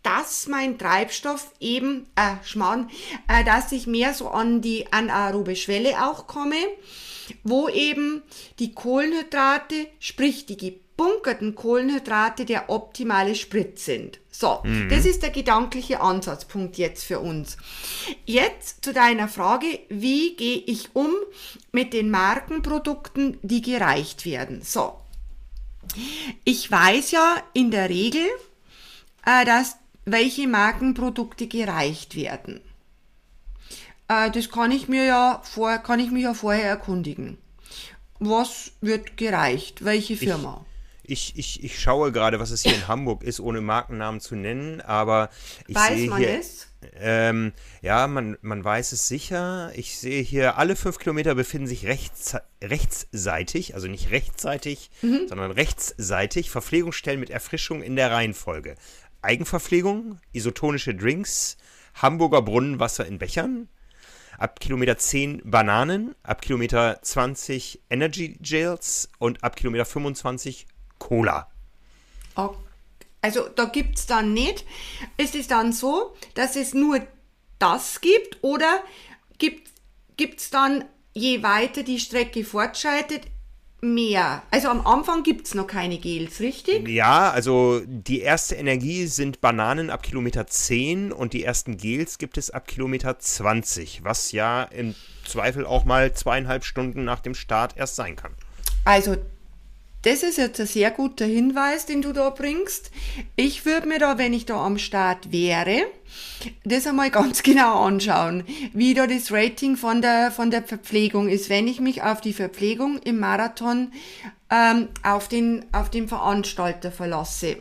dass mein Treibstoff eben, äh, Schmarrn, äh, dass ich mehr so an die anaerobe Schwelle auch komme, wo eben die Kohlenhydrate, sprich die gebunkerten Kohlenhydrate der optimale Sprit sind. So, mhm. das ist der gedankliche Ansatzpunkt jetzt für uns. Jetzt zu deiner Frage, wie gehe ich um mit den Markenprodukten, die gereicht werden? So, ich weiß ja in der Regel, äh, dass welche Markenprodukte gereicht werden. Äh, das kann ich mir ja vor, kann ich mich ja vorher erkundigen. Was wird gereicht? Welche Firma? Ich, ich, ich, schaue gerade, was es hier in Hamburg ist, ohne Markennamen zu nennen, aber ich weiß sehe man hier. Es? Ähm, ja, man, man weiß es sicher. Ich sehe hier, alle fünf Kilometer befinden sich rechts, rechtsseitig, also nicht rechtzeitig, mhm. sondern rechtsseitig Verpflegungsstellen mit Erfrischung in der Reihenfolge. Eigenverpflegung, isotonische Drinks, Hamburger Brunnenwasser in Bechern, ab Kilometer 10 Bananen, ab Kilometer 20 Energy Gels und ab Kilometer 25 Cola. Okay. Also da gibt es dann nicht. Ist es dann so, dass es nur das gibt oder gibt es dann, je weiter die Strecke fortschreitet, mehr. Also am Anfang gibt es noch keine Gels, richtig? Ja, also die erste Energie sind Bananen ab Kilometer 10 und die ersten Gels gibt es ab Kilometer 20, was ja im Zweifel auch mal zweieinhalb Stunden nach dem Start erst sein kann. Also das ist jetzt ein sehr guter Hinweis, den du da bringst. Ich würde mir da, wenn ich da am Start wäre, das einmal ganz genau anschauen, wie da das Rating von der, von der Verpflegung ist, wenn ich mich auf die Verpflegung im Marathon ähm, auf, den, auf den Veranstalter verlasse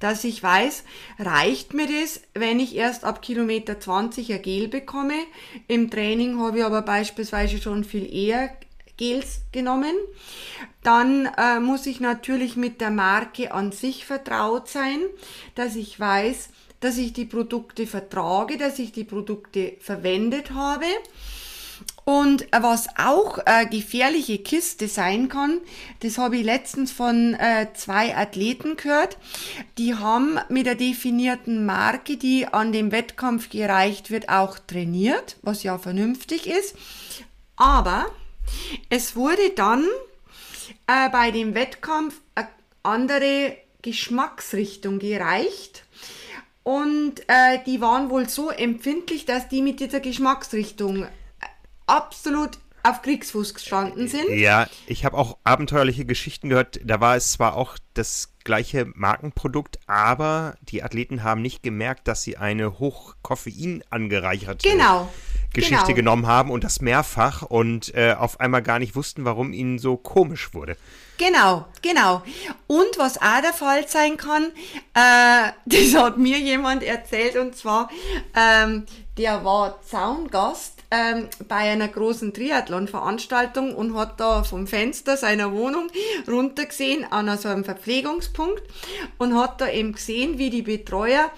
dass ich weiß, reicht mir das, wenn ich erst ab Kilometer 20 ein Gel bekomme. Im Training habe ich aber beispielsweise schon viel eher Gels genommen. Dann äh, muss ich natürlich mit der Marke an sich vertraut sein, dass ich weiß, dass ich die Produkte vertrage, dass ich die Produkte verwendet habe. Und äh, was auch äh, gefährliche Kiste sein kann, das habe ich letztens von äh, zwei Athleten gehört. Die haben mit der definierten Marke, die an dem Wettkampf gereicht wird, auch trainiert, was ja vernünftig ist. Aber es wurde dann äh, bei dem Wettkampf eine andere Geschmacksrichtung gereicht. Und äh, die waren wohl so empfindlich, dass die mit dieser Geschmacksrichtung äh, absolut auf Kriegsfuß gestanden sind. Ja, ich habe auch abenteuerliche Geschichten gehört. Da war es zwar auch das gleiche Markenprodukt, aber die Athleten haben nicht gemerkt, dass sie eine hochkoffein angereicherte genau. Geschichte Genau. genommen haben und das mehrfach und äh, auf einmal gar nicht wussten, warum ihnen so komisch wurde. Genau, genau. Und was auch der Fall sein kann, äh, das hat mir jemand erzählt und zwar, ähm, der war Zaungast ähm, bei einer großen Triathlon-Veranstaltung und hat da vom Fenster seiner Wohnung runtergesehen an so einem Verpflegungspunkt und hat da eben gesehen, wie die Betreuer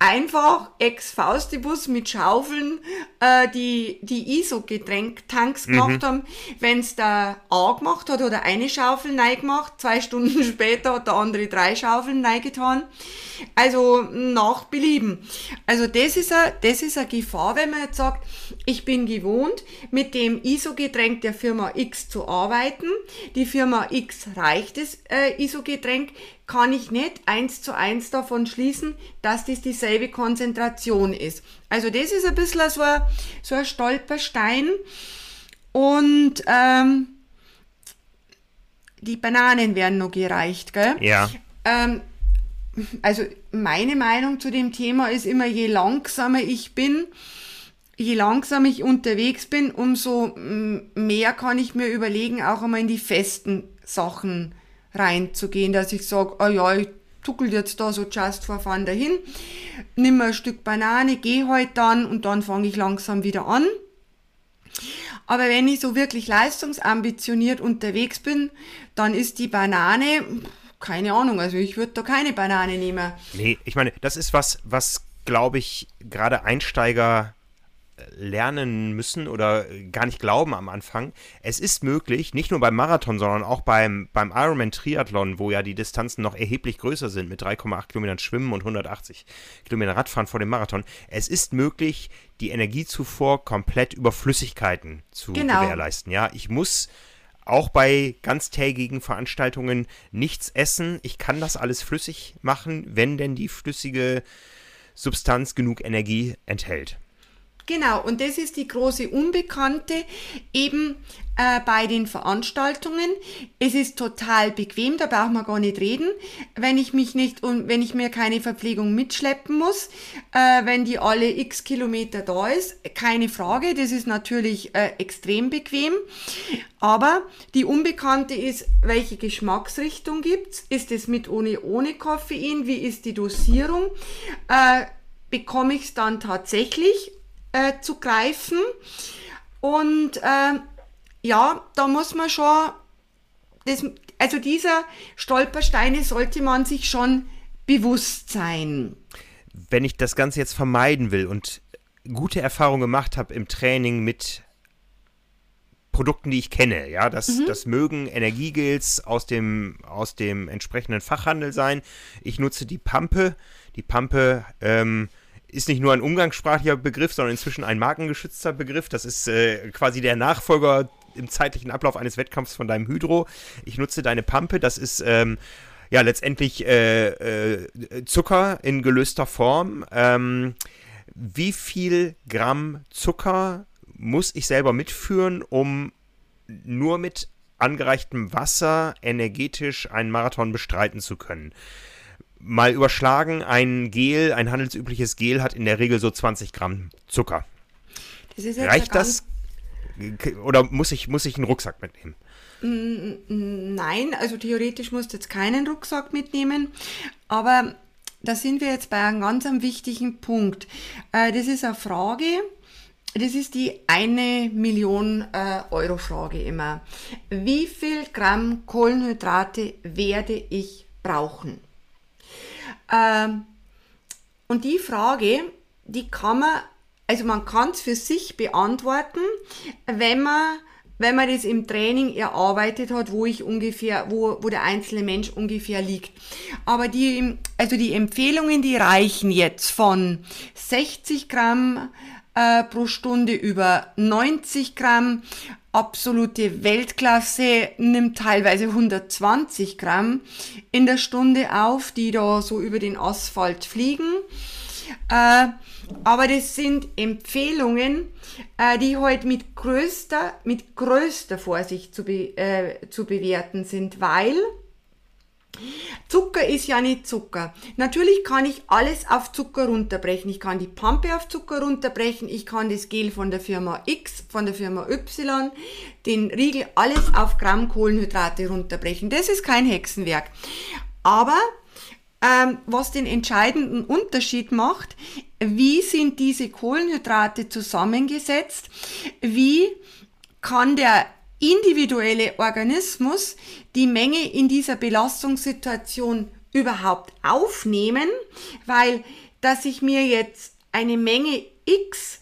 einfach ex Faustibus mit Schaufeln äh, die, die ISO-Getränk-Tanks gemacht haben. Wenn's der A gemacht hat, hat er eine Schaufel neu gemacht. Zwei Stunden später hat der andere drei Schaufeln neu getan. Also nach Belieben. Also das ist a, das ist eine Gefahr, wenn man jetzt sagt, ich bin gewohnt, mit dem ISO-Getränk der Firma X zu arbeiten. Die Firma X reicht das äh, ISO-Getränk, kann ich nicht eins zu eins davon schließen, dass das dieselbe Konzentration ist. Also das ist ein bisschen so ein, so ein Stolperstein. Und ähm, die Bananen werden noch gereicht, gell? Ja. Ähm, also meine Meinung zu dem Thema ist immer, je langsamer ich bin, je langsamer ich unterwegs bin, umso mehr kann ich mir überlegen, auch einmal in die festen Sachen reinzugehen, dass ich sage, ah ja, ich tuckel jetzt da so just for fun dahin, nimm ein Stück Banane, geh halt dann und dann fange ich langsam wieder an. Aber wenn ich so wirklich leistungsambitioniert unterwegs bin, dann ist die Banane, keine Ahnung, also ich würde da keine Banane nehmen. Nee, ich meine, das ist was, was, glaube ich, gerade Einsteiger lernen müssen oder äh, gar nicht glauben am Anfang. Es ist möglich, nicht nur beim Marathon, sondern auch beim, beim Ironman Triathlon, wo ja die Distanzen noch erheblich größer sind, mit 3,8 Kilometern Schwimmen und 180 Kilometern Radfahren vor dem Marathon. Es ist möglich, die Energiezufuhr komplett über Flüssigkeiten zu Genau. gewährleisten. Ja, ich muss auch bei ganztägigen Veranstaltungen nichts essen. Ich kann das alles flüssig machen, wenn denn die flüssige Substanz genug Energie enthält. Genau, und das ist die große Unbekannte eben äh, bei den Veranstaltungen. Es ist total bequem, da braucht man gar nicht reden, wenn ich mich nicht und wenn ich mir keine Verpflegung mitschleppen muss, äh, wenn die alle x Kilometer da ist, keine Frage, das ist natürlich äh, extrem bequem. Aber die Unbekannte ist, welche Geschmacksrichtung gibt's? Ist es mit ohne ohne Koffein? Wie ist die Dosierung? Äh, bekomme ich es dann tatsächlich äh, zu greifen. Und äh, ja, da muss man schon, das, also dieser Stolpersteine sollte man sich schon bewusst sein. Wenn ich das Ganze jetzt vermeiden will und gute Erfahrungen gemacht habe im Training mit Produkten, die ich kenne, ja, das, das mögen Energiegels aus dem, aus dem entsprechenden Fachhandel sein. Ich nutze die Pampe. Die Pampe ähm, ist nicht nur ein umgangssprachlicher Begriff, sondern inzwischen ein markengeschützter Begriff. Das ist äh, quasi der Nachfolger im zeitlichen Ablauf eines Wettkampfs von deinem Hydro. Ich nutze deine Pampe. Das ist ähm, ja letztendlich äh, äh, Zucker in gelöster Form. Ähm, wie viel Gramm Zucker muss ich selber mitführen, um nur mit angereichtem Wasser energetisch einen Marathon bestreiten zu können? Mal überschlagen, ein Gel, ein handelsübliches Gel hat in der Regel so 20 Gramm Zucker. Das Reicht das? Oder muss ich, muss ich einen Rucksack mitnehmen? Nein, also theoretisch musst du jetzt keinen Rucksack mitnehmen, aber da sind wir jetzt bei einem ganz wichtigen Punkt. Äh, das ist eine Frage, das ist die eine Million äh, Euro Frage immer. Wie viel Gramm Kohlenhydrate werde ich brauchen? Ähm, und die Frage, die kann man, also man kann es für sich beantworten, wenn man, wenn man das im Training erarbeitet hat, wo ich ungefähr, wo, wo der einzelne Mensch ungefähr liegt. Aber die, also die Empfehlungen, die reichen jetzt von 60 Gramm äh, pro Stunde über 90 Gramm. Absolute Weltklasse nimmt teilweise 120 Gramm in der Stunde auf, die da so über den Asphalt fliegen. Äh, aber das sind Empfehlungen, äh, die heute mit größter, mit größter Vorsicht zu, be, äh, zu bewerten sind, weil Zucker ist ja nicht Zucker. Natürlich kann ich alles auf Zucker runterbrechen. Ich kann die Pampe auf Zucker runterbrechen. Ich kann das Gel von der Firma X, von der Firma Y, den Riegel, alles auf Gramm Kohlenhydrate runterbrechen. Das ist kein Hexenwerk. Aber ähm, was den entscheidenden Unterschied macht, wie sind diese Kohlenhydrate zusammengesetzt? Wie kann der individuelle Organismus die Menge in dieser Belastungssituation überhaupt aufnehmen, weil dass ich mir jetzt eine Menge X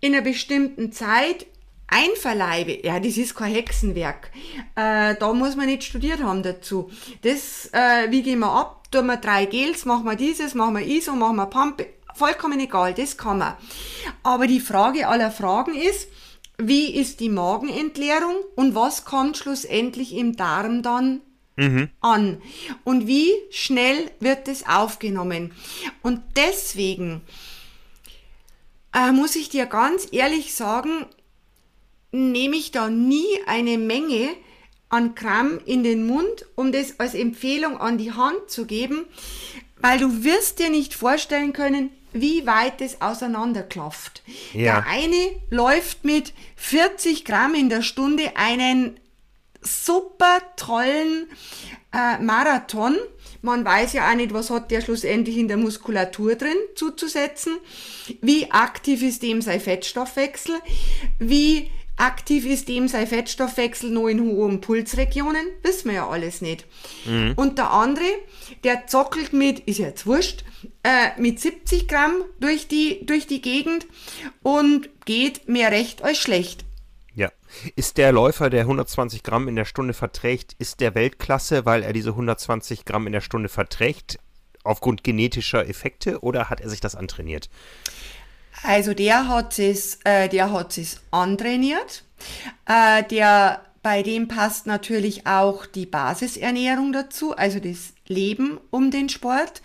in einer bestimmten Zeit einverleibe, ja, das ist kein Hexenwerk. Äh, da muss man nicht studiert haben dazu. Das, äh, wie gehen wir ab? Tun wir drei Gels, machen wir dieses, machen wir ISO, machen wir Pump, vollkommen egal, das kann man. Aber die Frage aller Fragen ist, wie ist die Magenentleerung und was kommt schlussendlich im Darm dann mhm. an und wie schnell wird es aufgenommen. Und deswegen äh, muss ich dir ganz ehrlich sagen, nehme ich da nie eine Menge an Gramm in den Mund, um das als Empfehlung an die Hand zu geben, weil du wirst dir nicht vorstellen können, wie weit es auseinanderklafft. Ja. Der eine läuft mit 40 Gramm in der Stunde einen super tollen äh, Marathon. Man weiß ja auch nicht, was hat der schlussendlich in der Muskulatur drin zuzusetzen. Wie aktiv ist dem sein Fettstoffwechsel? Wie aktiv ist dem sein Fettstoffwechsel nur in hohen Pulsregionen? Wissen wir ja alles nicht. Mhm. Und der andere, der zockelt mit, ist jetzt wurscht, äh, mit 70 Gramm durch die, durch die Gegend und geht mehr recht als schlecht. Ja. Ist der Läufer, der 120 Gramm in der Stunde verträgt, ist der Weltklasse, weil er diese 120 Gramm in der Stunde verträgt, aufgrund genetischer Effekte, oder hat er sich das antrainiert? Also der hat es, äh, der hat es antrainiert. Äh, der, bei dem passt natürlich auch die Basisernährung dazu, also das Leben um den Sport.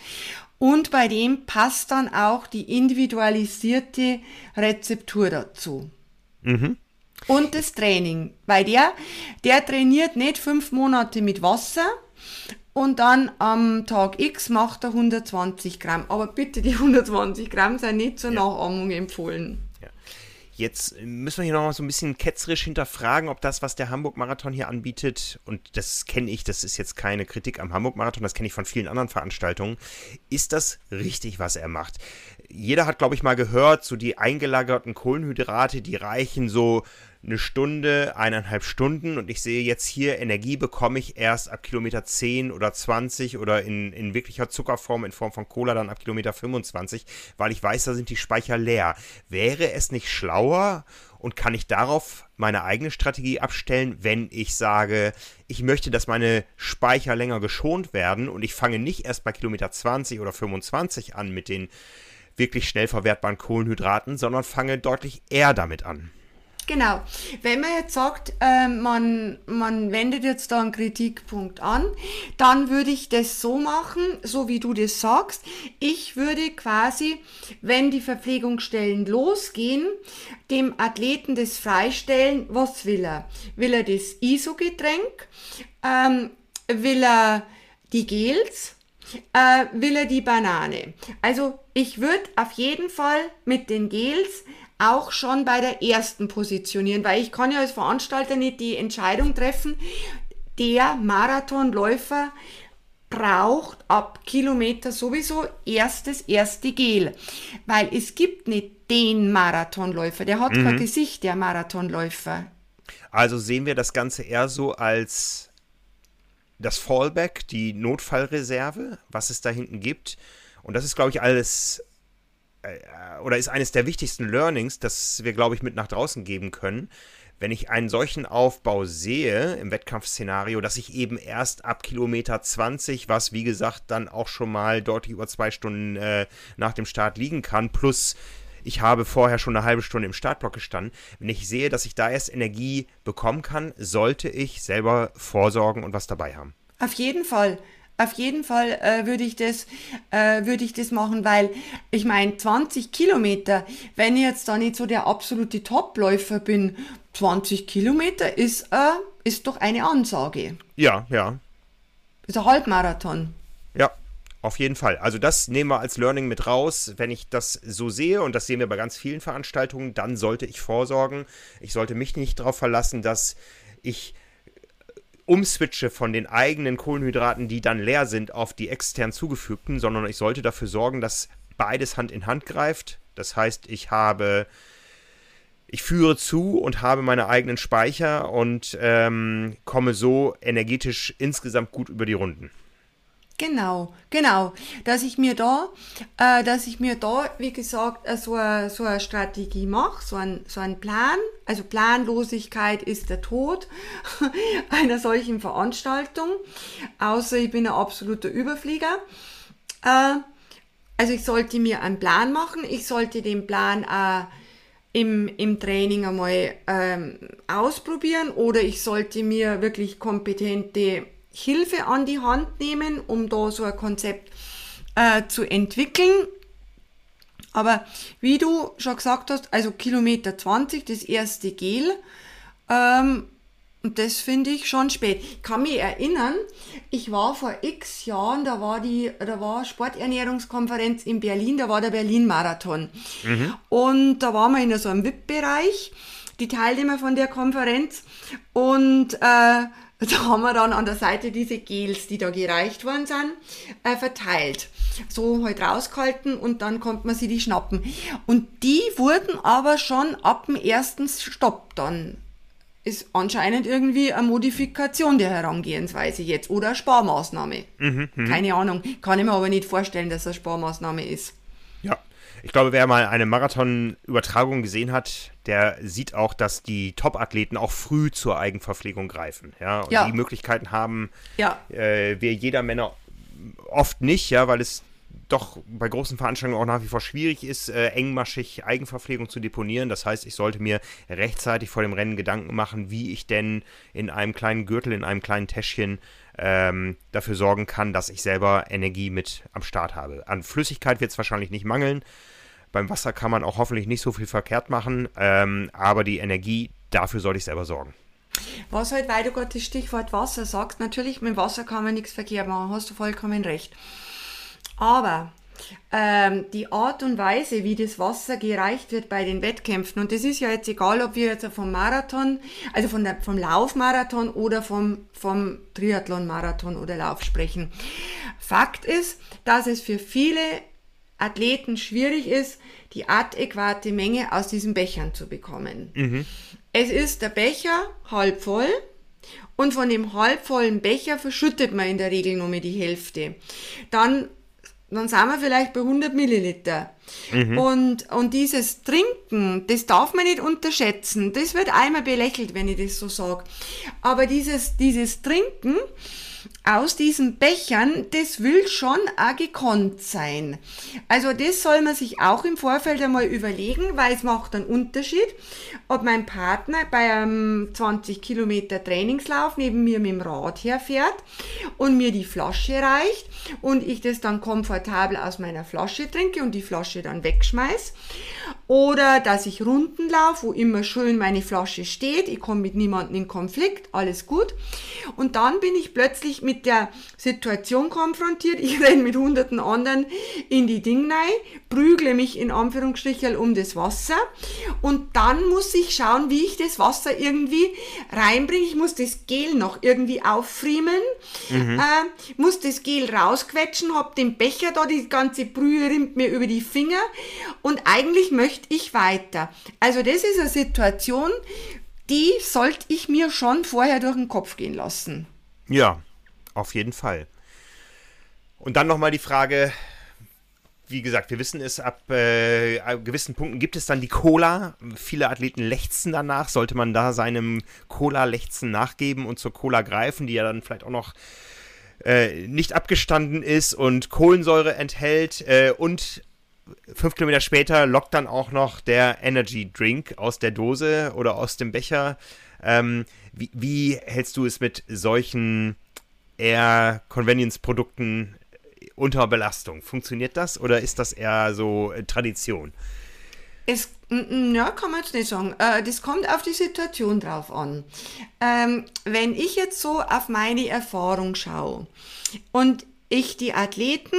Und bei dem passt dann auch die individualisierte Rezeptur dazu. Mhm. Und das Training. Weil der, der trainiert nicht fünf Monate mit Wasser und dann am Tag X macht er 120 Gramm. Aber bitte, die 120 Gramm sind nicht zur ja. Nachahmung empfohlen. Jetzt müssen wir hier nochmal so ein bisschen ketzerisch hinterfragen, ob das, was der Hamburg-Marathon hier anbietet, und das kenne ich, das ist jetzt keine Kritik am Hamburg-Marathon, das kenne ich von vielen anderen Veranstaltungen, ist das richtig, was er macht? Jeder hat, glaube ich, mal gehört, so die eingelagerten Kohlenhydrate, die reichen so eine Stunde, eineinhalb Stunden und ich sehe jetzt hier, Energie bekomme ich erst ab Kilometer 10 oder 20 oder in, in wirklicher Zuckerform, in Form von Cola dann ab Kilometer 25, weil ich weiß, da sind die Speicher leer. Wäre es nicht schlauer und kann ich darauf meine eigene Strategie abstellen, wenn ich sage, ich möchte, dass meine Speicher länger geschont werden und ich fange nicht erst bei Kilometer 20 oder 25 an mit den wirklich schnell verwertbaren Kohlenhydraten, sondern fange deutlich eher damit an. Genau. Wenn man jetzt sagt, äh, man, man wendet jetzt da einen Kritikpunkt an, dann würde ich das so machen, so wie du das sagst. Ich würde quasi, wenn die Verpflegungsstellen losgehen, dem Athleten das freistellen, was will er? Will er das ISO-Getränk? Ähm, will er die Gels? Äh, will er die Banane? Also ich würde auf jeden Fall mit den Gels auch schon bei der ersten positionieren, weil ich kann ja als Veranstalter nicht die Entscheidung treffen, der Marathonläufer braucht ab Kilometer sowieso erstes erste Gel, weil es gibt nicht den Marathonläufer, der hat mhm. kein Gesicht, der Marathonläufer. Also sehen wir das Ganze eher so als das Fallback, die Notfallreserve, was es da hinten gibt. Und das ist, glaube ich, alles oder ist eines der wichtigsten Learnings, das wir, glaube ich, mit nach draußen geben können. Wenn ich einen solchen Aufbau sehe im Wettkampfszenario, dass ich eben erst ab Kilometer 20, was wie gesagt dann auch schon mal deutlich über zwei Stunden äh, nach dem Start liegen kann, plus ich habe vorher schon eine halbe Stunde im Startblock gestanden. Wenn ich sehe, dass ich da erst Energie bekommen kann, sollte ich selber vorsorgen und was dabei haben. Auf jeden Fall. Auf jeden Fall äh, würde ich das, äh, würde ich das machen, weil ich meine 20 Kilometer, wenn ich jetzt da nicht so der absolute Topläufer bin, 20 Kilometer ist, äh, ist doch eine Ansage. Ja, ja. Ist ein Halbmarathon. Ja, auf jeden Fall. Also das nehmen wir als Learning mit raus. Wenn ich das so sehe, und das sehen wir bei ganz vielen Veranstaltungen, dann sollte ich vorsorgen. Ich sollte mich nicht darauf verlassen, dass ich umswitche von den eigenen Kohlenhydraten, die dann leer sind, auf die extern zugefügten, sondern ich sollte dafür sorgen, dass beides Hand in Hand greift. Das heißt, ich habe, ich führe zu und habe meine eigenen Speicher und ähm, komme so energetisch insgesamt gut über die Runden. Genau, genau. Dass ich mir da, äh, dass ich mir da, wie gesagt, äh, so, eine, so eine Strategie mache, so ein, so ein Plan. Also Planlosigkeit ist der Tod einer solchen Veranstaltung. Außer ich bin ein absoluter Überflieger. Äh, also ich sollte mir einen Plan machen. Ich sollte den Plan äh, im, im Training einmal ähm, ausprobieren oder ich sollte mir wirklich kompetente Hilfe an die Hand nehmen, um da so ein Konzept äh, zu entwickeln. Aber wie du schon gesagt hast, also Kilometer 20, das erste Gel, ähm, und das finde ich schon spät. Ich kann mich erinnern, ich war vor x Jahren, da war die, da war Sporternährungskonferenz in Berlin, da war der Berlin-Marathon. Mhm. Und da waren wir in so einem VIP-Bereich, die Teilnehmer von der Konferenz. Und äh, da haben wir dann an der Seite diese Gels, die da gereicht worden sind, äh, verteilt. So halt rausgehalten und dann konnte man sie die schnappen. Und die wurden aber schon ab dem ersten Stopp dann. Ist anscheinend irgendwie eine Modifikation der Herangehensweise jetzt oder eine Sparmaßnahme. Mhm, mh. Keine Ahnung. Kann ich mir aber nicht vorstellen, dass es eine Sparmaßnahme ist. Ich glaube, wer mal eine Marathon-Übertragung gesehen hat, der sieht auch, dass die Top-Athleten auch früh zur Eigenverpflegung greifen. Ja, und ja. die Möglichkeiten haben ja. äh, wir jeder Männer oft nicht, ja, weil es doch bei großen Veranstaltungen auch nach wie vor schwierig ist, äh, engmaschig Eigenverpflegung zu deponieren. Das heißt, ich sollte mir rechtzeitig vor dem Rennen Gedanken machen, wie ich denn in einem kleinen Gürtel, in einem kleinen Täschchen ähm, dafür sorgen kann, dass ich selber Energie mit am Start habe. An Flüssigkeit wird es wahrscheinlich nicht mangeln. Beim Wasser kann man auch hoffentlich nicht so viel verkehrt machen, ähm, aber die Energie, dafür sollte ich selber sorgen. Was halt, weil du gerade das Stichwort Wasser sagst, natürlich mit Wasser kann man nichts verkehrt machen, hast du vollkommen recht. Aber ähm, die Art und Weise, wie das Wasser gereicht wird bei den Wettkämpfen, und das ist ja jetzt egal, ob wir jetzt vom Marathon, also von der, vom Laufmarathon oder vom, vom Triathlon-Marathon oder Lauf sprechen. Fakt ist, dass es für viele Athleten schwierig ist, die adäquate Menge aus diesen Bechern zu bekommen. Mhm. Es ist der Becher halb voll und von dem halbvollen Becher verschüttet man in der Regel nur mehr die Hälfte. Dann, dann sind wir vielleicht bei 100 Milliliter. Mhm. Und, und dieses Trinken, das darf man nicht unterschätzen. Das wird einmal belächelt, wenn ich das so sage. Aber dieses, dieses Trinken, aus diesen Bechern, das will schon auch gekonnt sein. Also das soll man sich auch im Vorfeld einmal überlegen, weil es macht einen Unterschied, ob mein Partner bei einem 20 Kilometer Trainingslauf neben mir mit dem Rad herfährt und mir die Flasche reicht und ich das dann komfortabel aus meiner Flasche trinke und die Flasche dann wegschmeiß. Oder dass ich Runden laufe, wo immer schön meine Flasche steht, ich komme mit niemandem in Konflikt, alles gut. Und dann bin ich plötzlich mit der Situation konfrontiert, ich renne mit hunderten anderen in die Dingnei, prügle mich in Anführungsstrichen um das Wasser und dann muss ich schauen, wie ich das Wasser irgendwie reinbringe. Ich muss das Gel noch irgendwie auffriemeln, mhm. äh, muss das Gel rausquetschen, hab den Becher da, die ganze Brühe rinnt mir über die Finger und eigentlich möchte ich weiter. Also das ist eine Situation, die sollte ich mir schon vorher durch den Kopf gehen lassen. Ja, auf jeden Fall. Und dann nochmal die Frage, wie gesagt, wir wissen es, ab äh, gewissen Punkten gibt es dann die Cola. Viele Athleten lechzen danach. Sollte man da seinem Cola-Lechzen nachgeben und zur Cola greifen, die ja dann vielleicht auch noch äh, nicht abgestanden ist und Kohlensäure enthält äh, und fünf Kilometer später lockt dann auch noch der Energy Drink aus der Dose oder aus dem Becher. Ähm, wie, wie, hältst du es mit solchen eher Convenience-Produkten unter Belastung? Funktioniert das oder ist das eher so äh, Tradition? Es, ja, kann man jetzt nicht sagen. Äh, das kommt auf die Situation drauf an. Ähm, wenn ich jetzt so auf meine Erfahrung schaue und ich die Athleten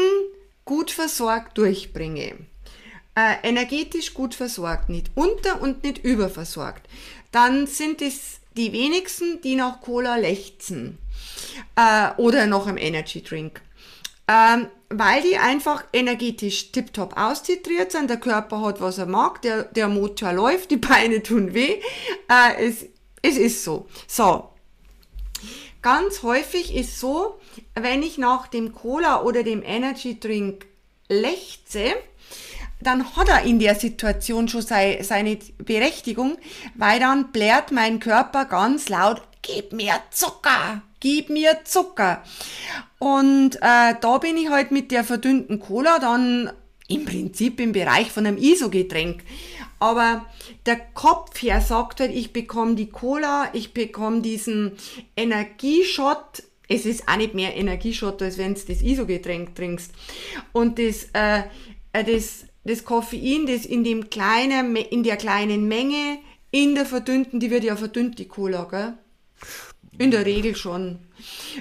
gut versorgt durchbringe, äh, energetisch gut versorgt, nicht unter- und nicht überversorgt, dann sind es die wenigsten, die nach Cola lechzen äh, oder nach einem Energy Drink. Ähm, weil die einfach energetisch tiptop austitriert sind, der Körper hat, was er mag, der, der Motor läuft, die Beine tun weh. Äh, es, es ist so. So. Ganz häufig ist so, wenn ich nach dem Cola oder dem Energy Drink lechze, dann hat er in der Situation schon sei, seine Berechtigung, weil dann blärt mein Körper ganz laut, gib mir Zucker, gib mir Zucker. Und äh, da bin ich halt mit der verdünnten Cola dann im Prinzip im Bereich von einem ISO-Getränk. Aber der Kopf her sagt halt, ich bekomme die Cola, ich bekomme diesen Energieshot. Es ist auch nicht mehr Energieshot, als wenn du das ISO-Getränk trinkst. Und das, äh, das, das Koffein, das in, dem kleinen, in der kleinen Menge, in der verdünnten, die wird ja verdünnt, die Cola, gell? In der Regel schon.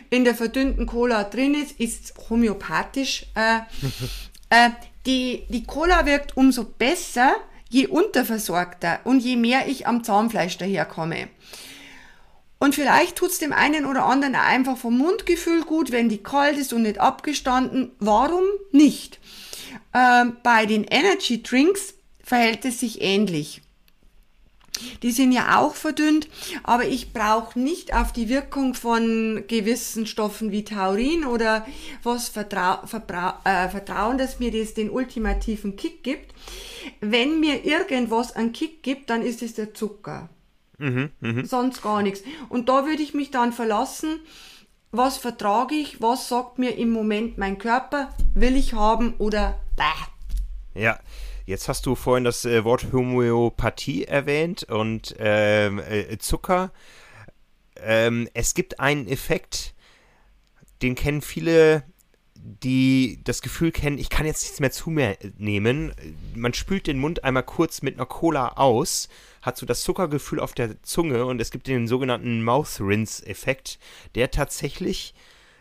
In der verdünnten Cola drin ist, ist homöopathisch. Äh, äh, die, die Cola wirkt umso besser, je unterversorgter und je mehr ich am Zahnfleisch daherkomme. Und vielleicht tut's dem einen oder anderen einfach vom Mundgefühl gut, wenn die kalt ist und nicht abgestanden. Warum nicht? Ähm, bei den Energy Drinks verhält es sich ähnlich. Die sind ja auch verdünnt, aber ich brauche nicht auf die Wirkung von gewissen Stoffen wie Taurin oder was vertrau äh, vertrauen, dass mir das den ultimativen Kick gibt. Wenn mir irgendwas einen Kick gibt, dann ist es der Zucker. Mhm, mh. Sonst gar nichts. Und da würde ich mich dann verlassen, was vertrage ich, was sagt mir im Moment mein Körper, will ich haben oder bäh. Ja, Jetzt hast du vorhin das äh, Wort Homöopathie erwähnt und ähm, äh, Zucker. Ähm, es gibt einen Effekt, den kennen viele, die das Gefühl kennen, ich kann jetzt nichts mehr zu mir nehmen. Man spült den Mund einmal kurz mit einer Cola aus, hat so das Zuckergefühl auf der Zunge und es gibt den sogenannten Mouth Rinse Effekt, der tatsächlich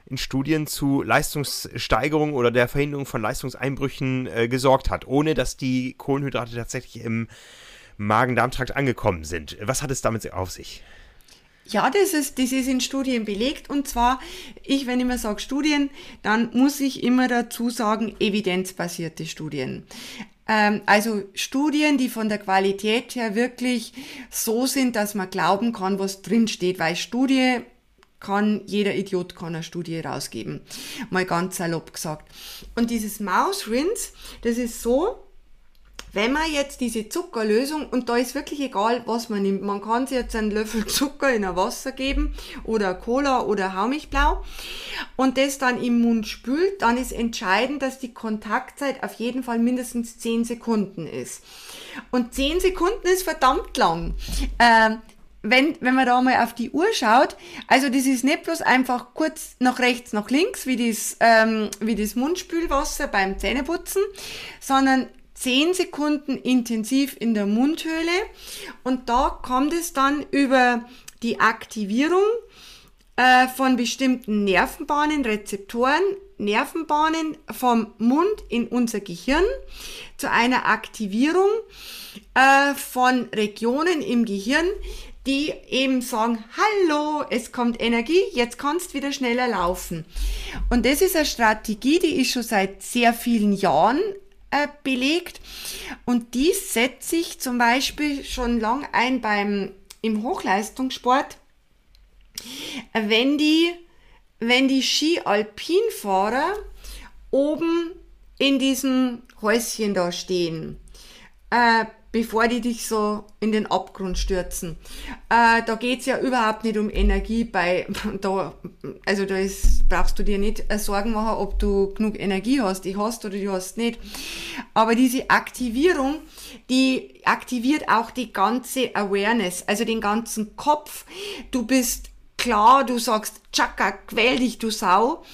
in Studien zu Leistungssteigerung oder der Verhinderung von Leistungseinbrüchen äh, gesorgt hat, ohne dass die Kohlenhydrate tatsächlich im Magen-Darm-Trakt angekommen sind. Was hat es damit auf sich? Ja, das ist, das ist in Studien belegt. Und zwar, ich, wenn ich immer sage Studien, dann muss ich immer dazu sagen, evidenzbasierte Studien. Ähm, also Studien, die von der Qualität her wirklich so sind, dass man glauben kann, was drinsteht. Weil Studie kann jeder Idiot kann eine Studie rausgeben. Mal ganz salopp gesagt. Und dieses Mouse das ist so, wenn man jetzt diese Zuckerlösung, und da ist wirklich egal, was man nimmt, man kann sich jetzt einen Löffel Zucker in ein Wasser geben oder Cola oder Haumilchblau und das dann im Mund spült, dann ist entscheidend, dass die Kontaktzeit auf jeden Fall mindestens 10 Sekunden ist. Und 10 Sekunden ist verdammt lang. Ähm, wenn, wenn man da mal auf die Uhr schaut, also das ist nicht bloß einfach kurz nach rechts, nach links, wie das, ähm, wie das Mundspülwasser beim Zähneputzen, sondern 10 Sekunden intensiv in der Mundhöhle. Und da kommt es dann über die Aktivierung äh, von bestimmten Nervenbahnen, Rezeptoren, Nervenbahnen vom Mund in unser Gehirn zu einer Aktivierung äh, von Regionen im Gehirn, die eben sagen, hallo, es kommt Energie, jetzt kannst wieder schneller laufen. Und das ist eine Strategie, die ist schon seit sehr vielen Jahren äh, belegt. Und die setze ich zum Beispiel schon lang ein beim, im Hochleistungssport, wenn die, wenn die Ski-Alpinfahrer oben in diesem Häuschen da stehen. Äh, bevor die dich so in den Abgrund stürzen. Äh, da es ja überhaupt nicht um Energie bei, da, also da ist, brauchst du dir nicht Sorgen machen, ob du genug Energie hast, die hast oder die hast nicht. Aber diese Aktivierung, die aktiviert auch die ganze Awareness, also den ganzen Kopf. Du bist klar, du sagst, Chaka, quäl dich, du Sau.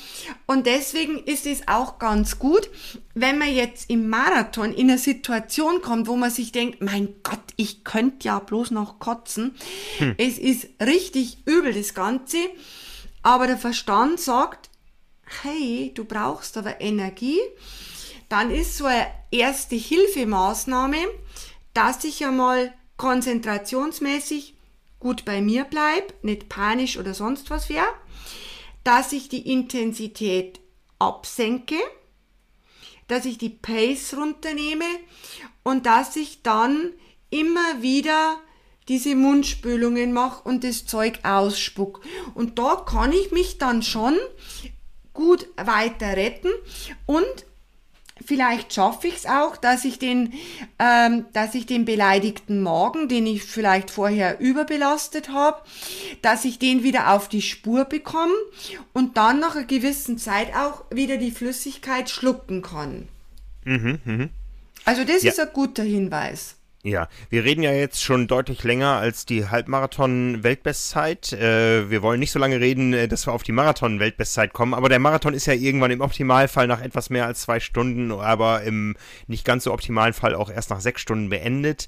Und deswegen ist es auch ganz gut, wenn man jetzt im Marathon in eine Situation kommt, wo man sich denkt, mein Gott, ich könnte ja bloß noch kotzen. Hm. Es ist richtig übel, das Ganze. Aber der Verstand sagt, hey, du brauchst aber Energie. Dann ist so eine erste Hilfemaßnahme, dass ich einmal konzentrationsmäßig gut bei mir bleibe, nicht panisch oder sonst was wäre, dass ich die Intensität absenke, dass ich die Pace runternehme und dass ich dann immer wieder diese Mundspülungen mache und das Zeug ausspuck. Und da kann ich mich dann schon gut weiter retten und vielleicht schaffe ich es auch, dass ich den, ähm, dass ich den beleidigten Magen, den ich vielleicht vorher überbelastet habe, dass ich den wieder auf die Spur bekomme und dann nach einer gewissen Zeit auch wieder die Flüssigkeit schlucken kann. Mhm, mh. Also das ja. ist ein guter Hinweis. Ja, wir reden ja jetzt schon deutlich länger als die Halbmarathon-Weltbestzeit. Äh, wir wollen nicht so lange reden, äh, dass wir auf die Marathon-Weltbestzeit kommen, aber der Marathon ist ja irgendwann im Optimalfall nach etwas mehr als zwei Stunden, aber im nicht ganz so optimalen Fall auch erst nach sechs Stunden beendet.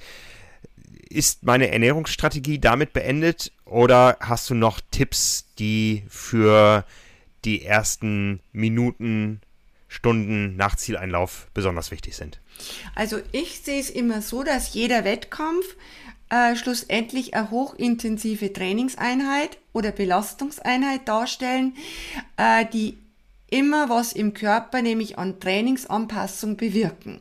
Ist meine Ernährungsstrategie damit beendet oder hast du noch Tipps, die für die ersten Minuten, Stunden nach Zieleinlauf besonders wichtig sind? Also ich sehe es immer so, dass jeder Wettkampf äh, schlussendlich eine hochintensive Trainingseinheit oder Belastungseinheit darstellen, äh, die immer was im Körper, nämlich an Trainingsanpassung bewirken.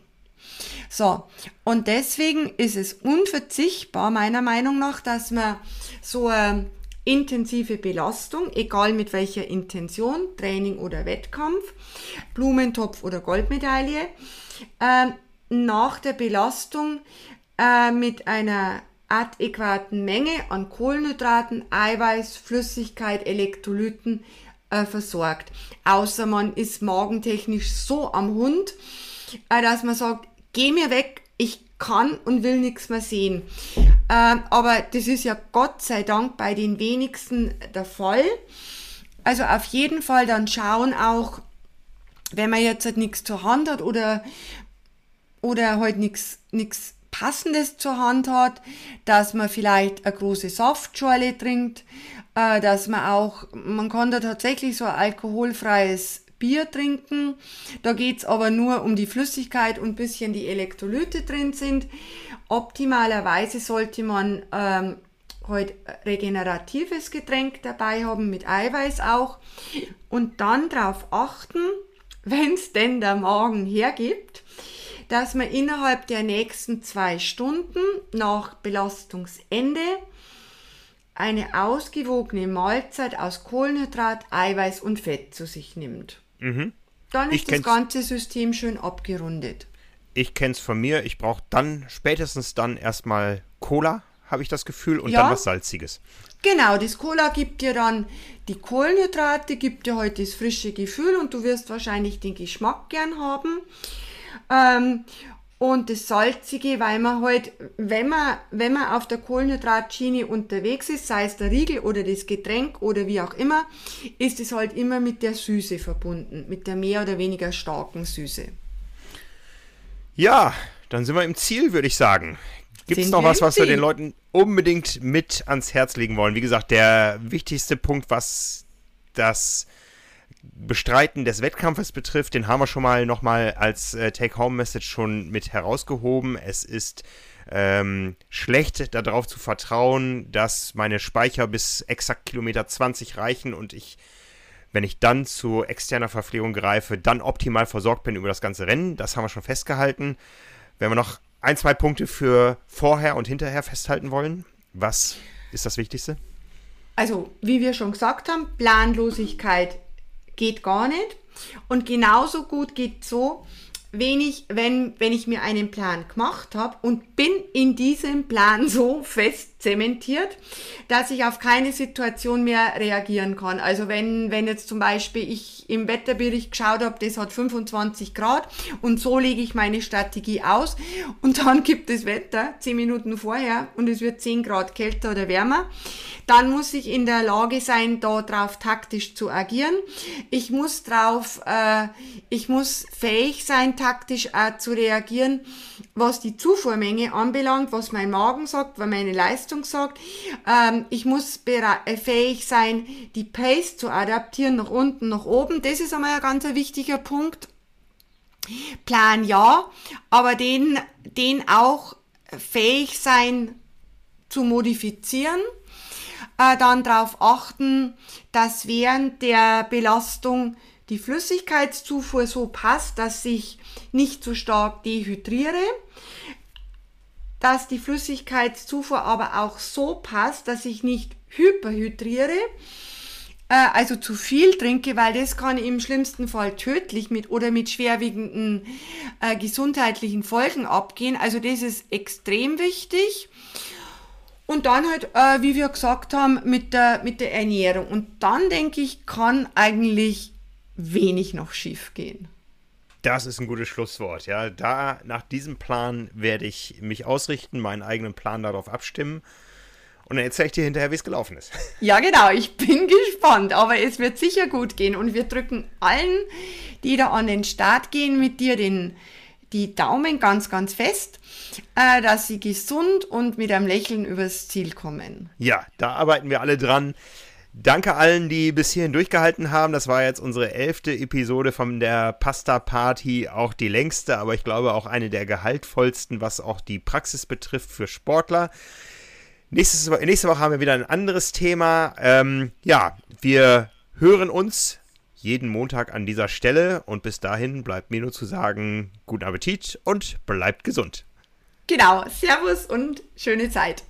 So, und deswegen ist es unverzichtbar, meiner Meinung nach, dass man so eine intensive Belastung, egal mit welcher Intention, Training oder Wettkampf, Blumentopf oder Goldmedaille, äh, nach der Belastung äh, mit einer adäquaten Menge an Kohlenhydraten, Eiweiß, Flüssigkeit, Elektrolyten äh, versorgt. Außer man ist magentechnisch so am Hund, äh, dass man sagt, geh mir weg, ich kann und will nichts mehr sehen. Äh, aber das ist ja Gott sei Dank bei den wenigsten der Fall. Also auf jeden Fall dann schauen auch, wenn man jetzt halt nichts zur Hand hat oder oder halt nichts nichts Passendes zur Hand hat, dass man vielleicht eine große Saftschorle trinkt, äh, dass man auch, man kann da tatsächlich so ein alkoholfreies Bier trinken. Da geht's aber nur um die Flüssigkeit und bisschen die Elektrolyte drin sind. Optimalerweise sollte man ähm, halt regeneratives Getränk dabei haben, mit Eiweiß auch. Und dann darauf achten, wenn es denn der Magen hergibt, dass man innerhalb der nächsten zwei Stunden nach Belastungsende eine ausgewogene Mahlzeit aus Kohlenhydrat, Eiweiß und Fett zu sich nimmt. Mhm. Dann ist das ganze System schön abgerundet. Ich kenne es von mir. Ich brauche dann spätestens dann erstmal Cola, habe ich das Gefühl, und ja. dann was Salziges. Genau, das Cola gibt dir dann die Kohlenhydrate, gibt dir heute halt das frische Gefühl und du wirst wahrscheinlich den Geschmack gern haben. Ähm, und das Salzige, weil man halt, wenn man, wenn man auf der Kohlenhydratschiene unterwegs ist, sei es der Riegel oder das Getränk oder wie auch immer, ist es halt immer mit der Süße verbunden, mit der mehr oder weniger starken Süße. Ja, dann sind wir im Ziel, würde ich sagen. Gibt es noch was, was wir den Leuten unbedingt mit ans Herz legen wollen? Wie gesagt, der wichtigste Punkt, was das Bestreiten des Wettkampfes betrifft, den haben wir schon mal nochmal als äh, Take-Home-Message schon mit herausgehoben. Es ist ähm, schlecht darauf zu vertrauen, dass meine Speicher bis exakt Kilometer 20 reichen und ich, wenn ich dann zu externer Verpflegung greife, dann optimal versorgt bin über das ganze Rennen. Das haben wir schon festgehalten. Wenn wir noch ein, zwei Punkte für vorher und hinterher festhalten wollen, was ist das Wichtigste? Also, wie wir schon gesagt haben, Planlosigkeit geht gar nicht. Und genauso gut geht so, wenn ich, wenn, wenn ich mir einen Plan gemacht habe und bin in diesem Plan so fest zementiert, dass ich auf keine Situation mehr reagieren kann. Also wenn, wenn jetzt zum Beispiel ich im Wetterbericht geschaut habe, das hat 25 Grad und so lege ich meine Strategie aus und dann gibt es Wetter 10 Minuten vorher und es wird 10 Grad kälter oder wärmer, dann muss ich in der Lage sein, da drauf taktisch zu agieren. Ich muss drauf, äh, ich muss fähig sein, taktisch äh, zu reagieren, was die Zufuhrmenge anbelangt, was mein Magen sagt, was meine Leistung sagt. Ähm, ich muss äh, fähig sein, die Pace zu adaptieren nach unten, nach oben. Das ist einmal ein ganz wichtiger Punkt. Plan ja, aber den, den auch fähig sein zu modifizieren äh, dann darauf achten, dass während der Belastung die Flüssigkeitszufuhr so passt, dass ich nicht zu stark dehydriere, dass die Flüssigkeitszufuhr aber auch so passt, dass ich nicht hyperhydriere, äh, also zu viel trinke, weil das kann im schlimmsten Fall tödlich mit oder mit schwerwiegenden äh, gesundheitlichen Folgen abgehen. Also das ist extrem wichtig. Und dann halt, äh, wie wir gesagt haben, mit der, mit der Ernährung. Und dann denke ich, kann eigentlich wenig noch schief gehen. Das ist ein gutes Schlusswort. Ja, da nach diesem Plan werde ich mich ausrichten, meinen eigenen Plan darauf abstimmen. Und dann erzähle ich dir hinterher, wie es gelaufen ist. Ja, genau. Ich bin gespannt. Aber es wird sicher gut gehen. Und wir drücken allen, die da an den Start gehen, mit dir den, die Daumen ganz, ganz fest, äh, dass sie gesund und mit einem Lächeln übers Ziel kommen. Ja, da arbeiten wir alle dran. Danke allen, die bis hierhin durchgehalten haben. Das war jetzt unsere elfte Episode von der Pasta Party, auch die längste, aber ich glaube auch eine der gehaltvollsten, was auch die Praxis betrifft für Sportler. Nächstes, nächste Woche haben wir wieder ein anderes Thema. Ähm, ja, wir hören uns jeden Montag an dieser Stelle und bis dahin bleibt mir nur zu sagen, guten Appetit und bleibt gesund. Genau, Servus und schöne Zeit.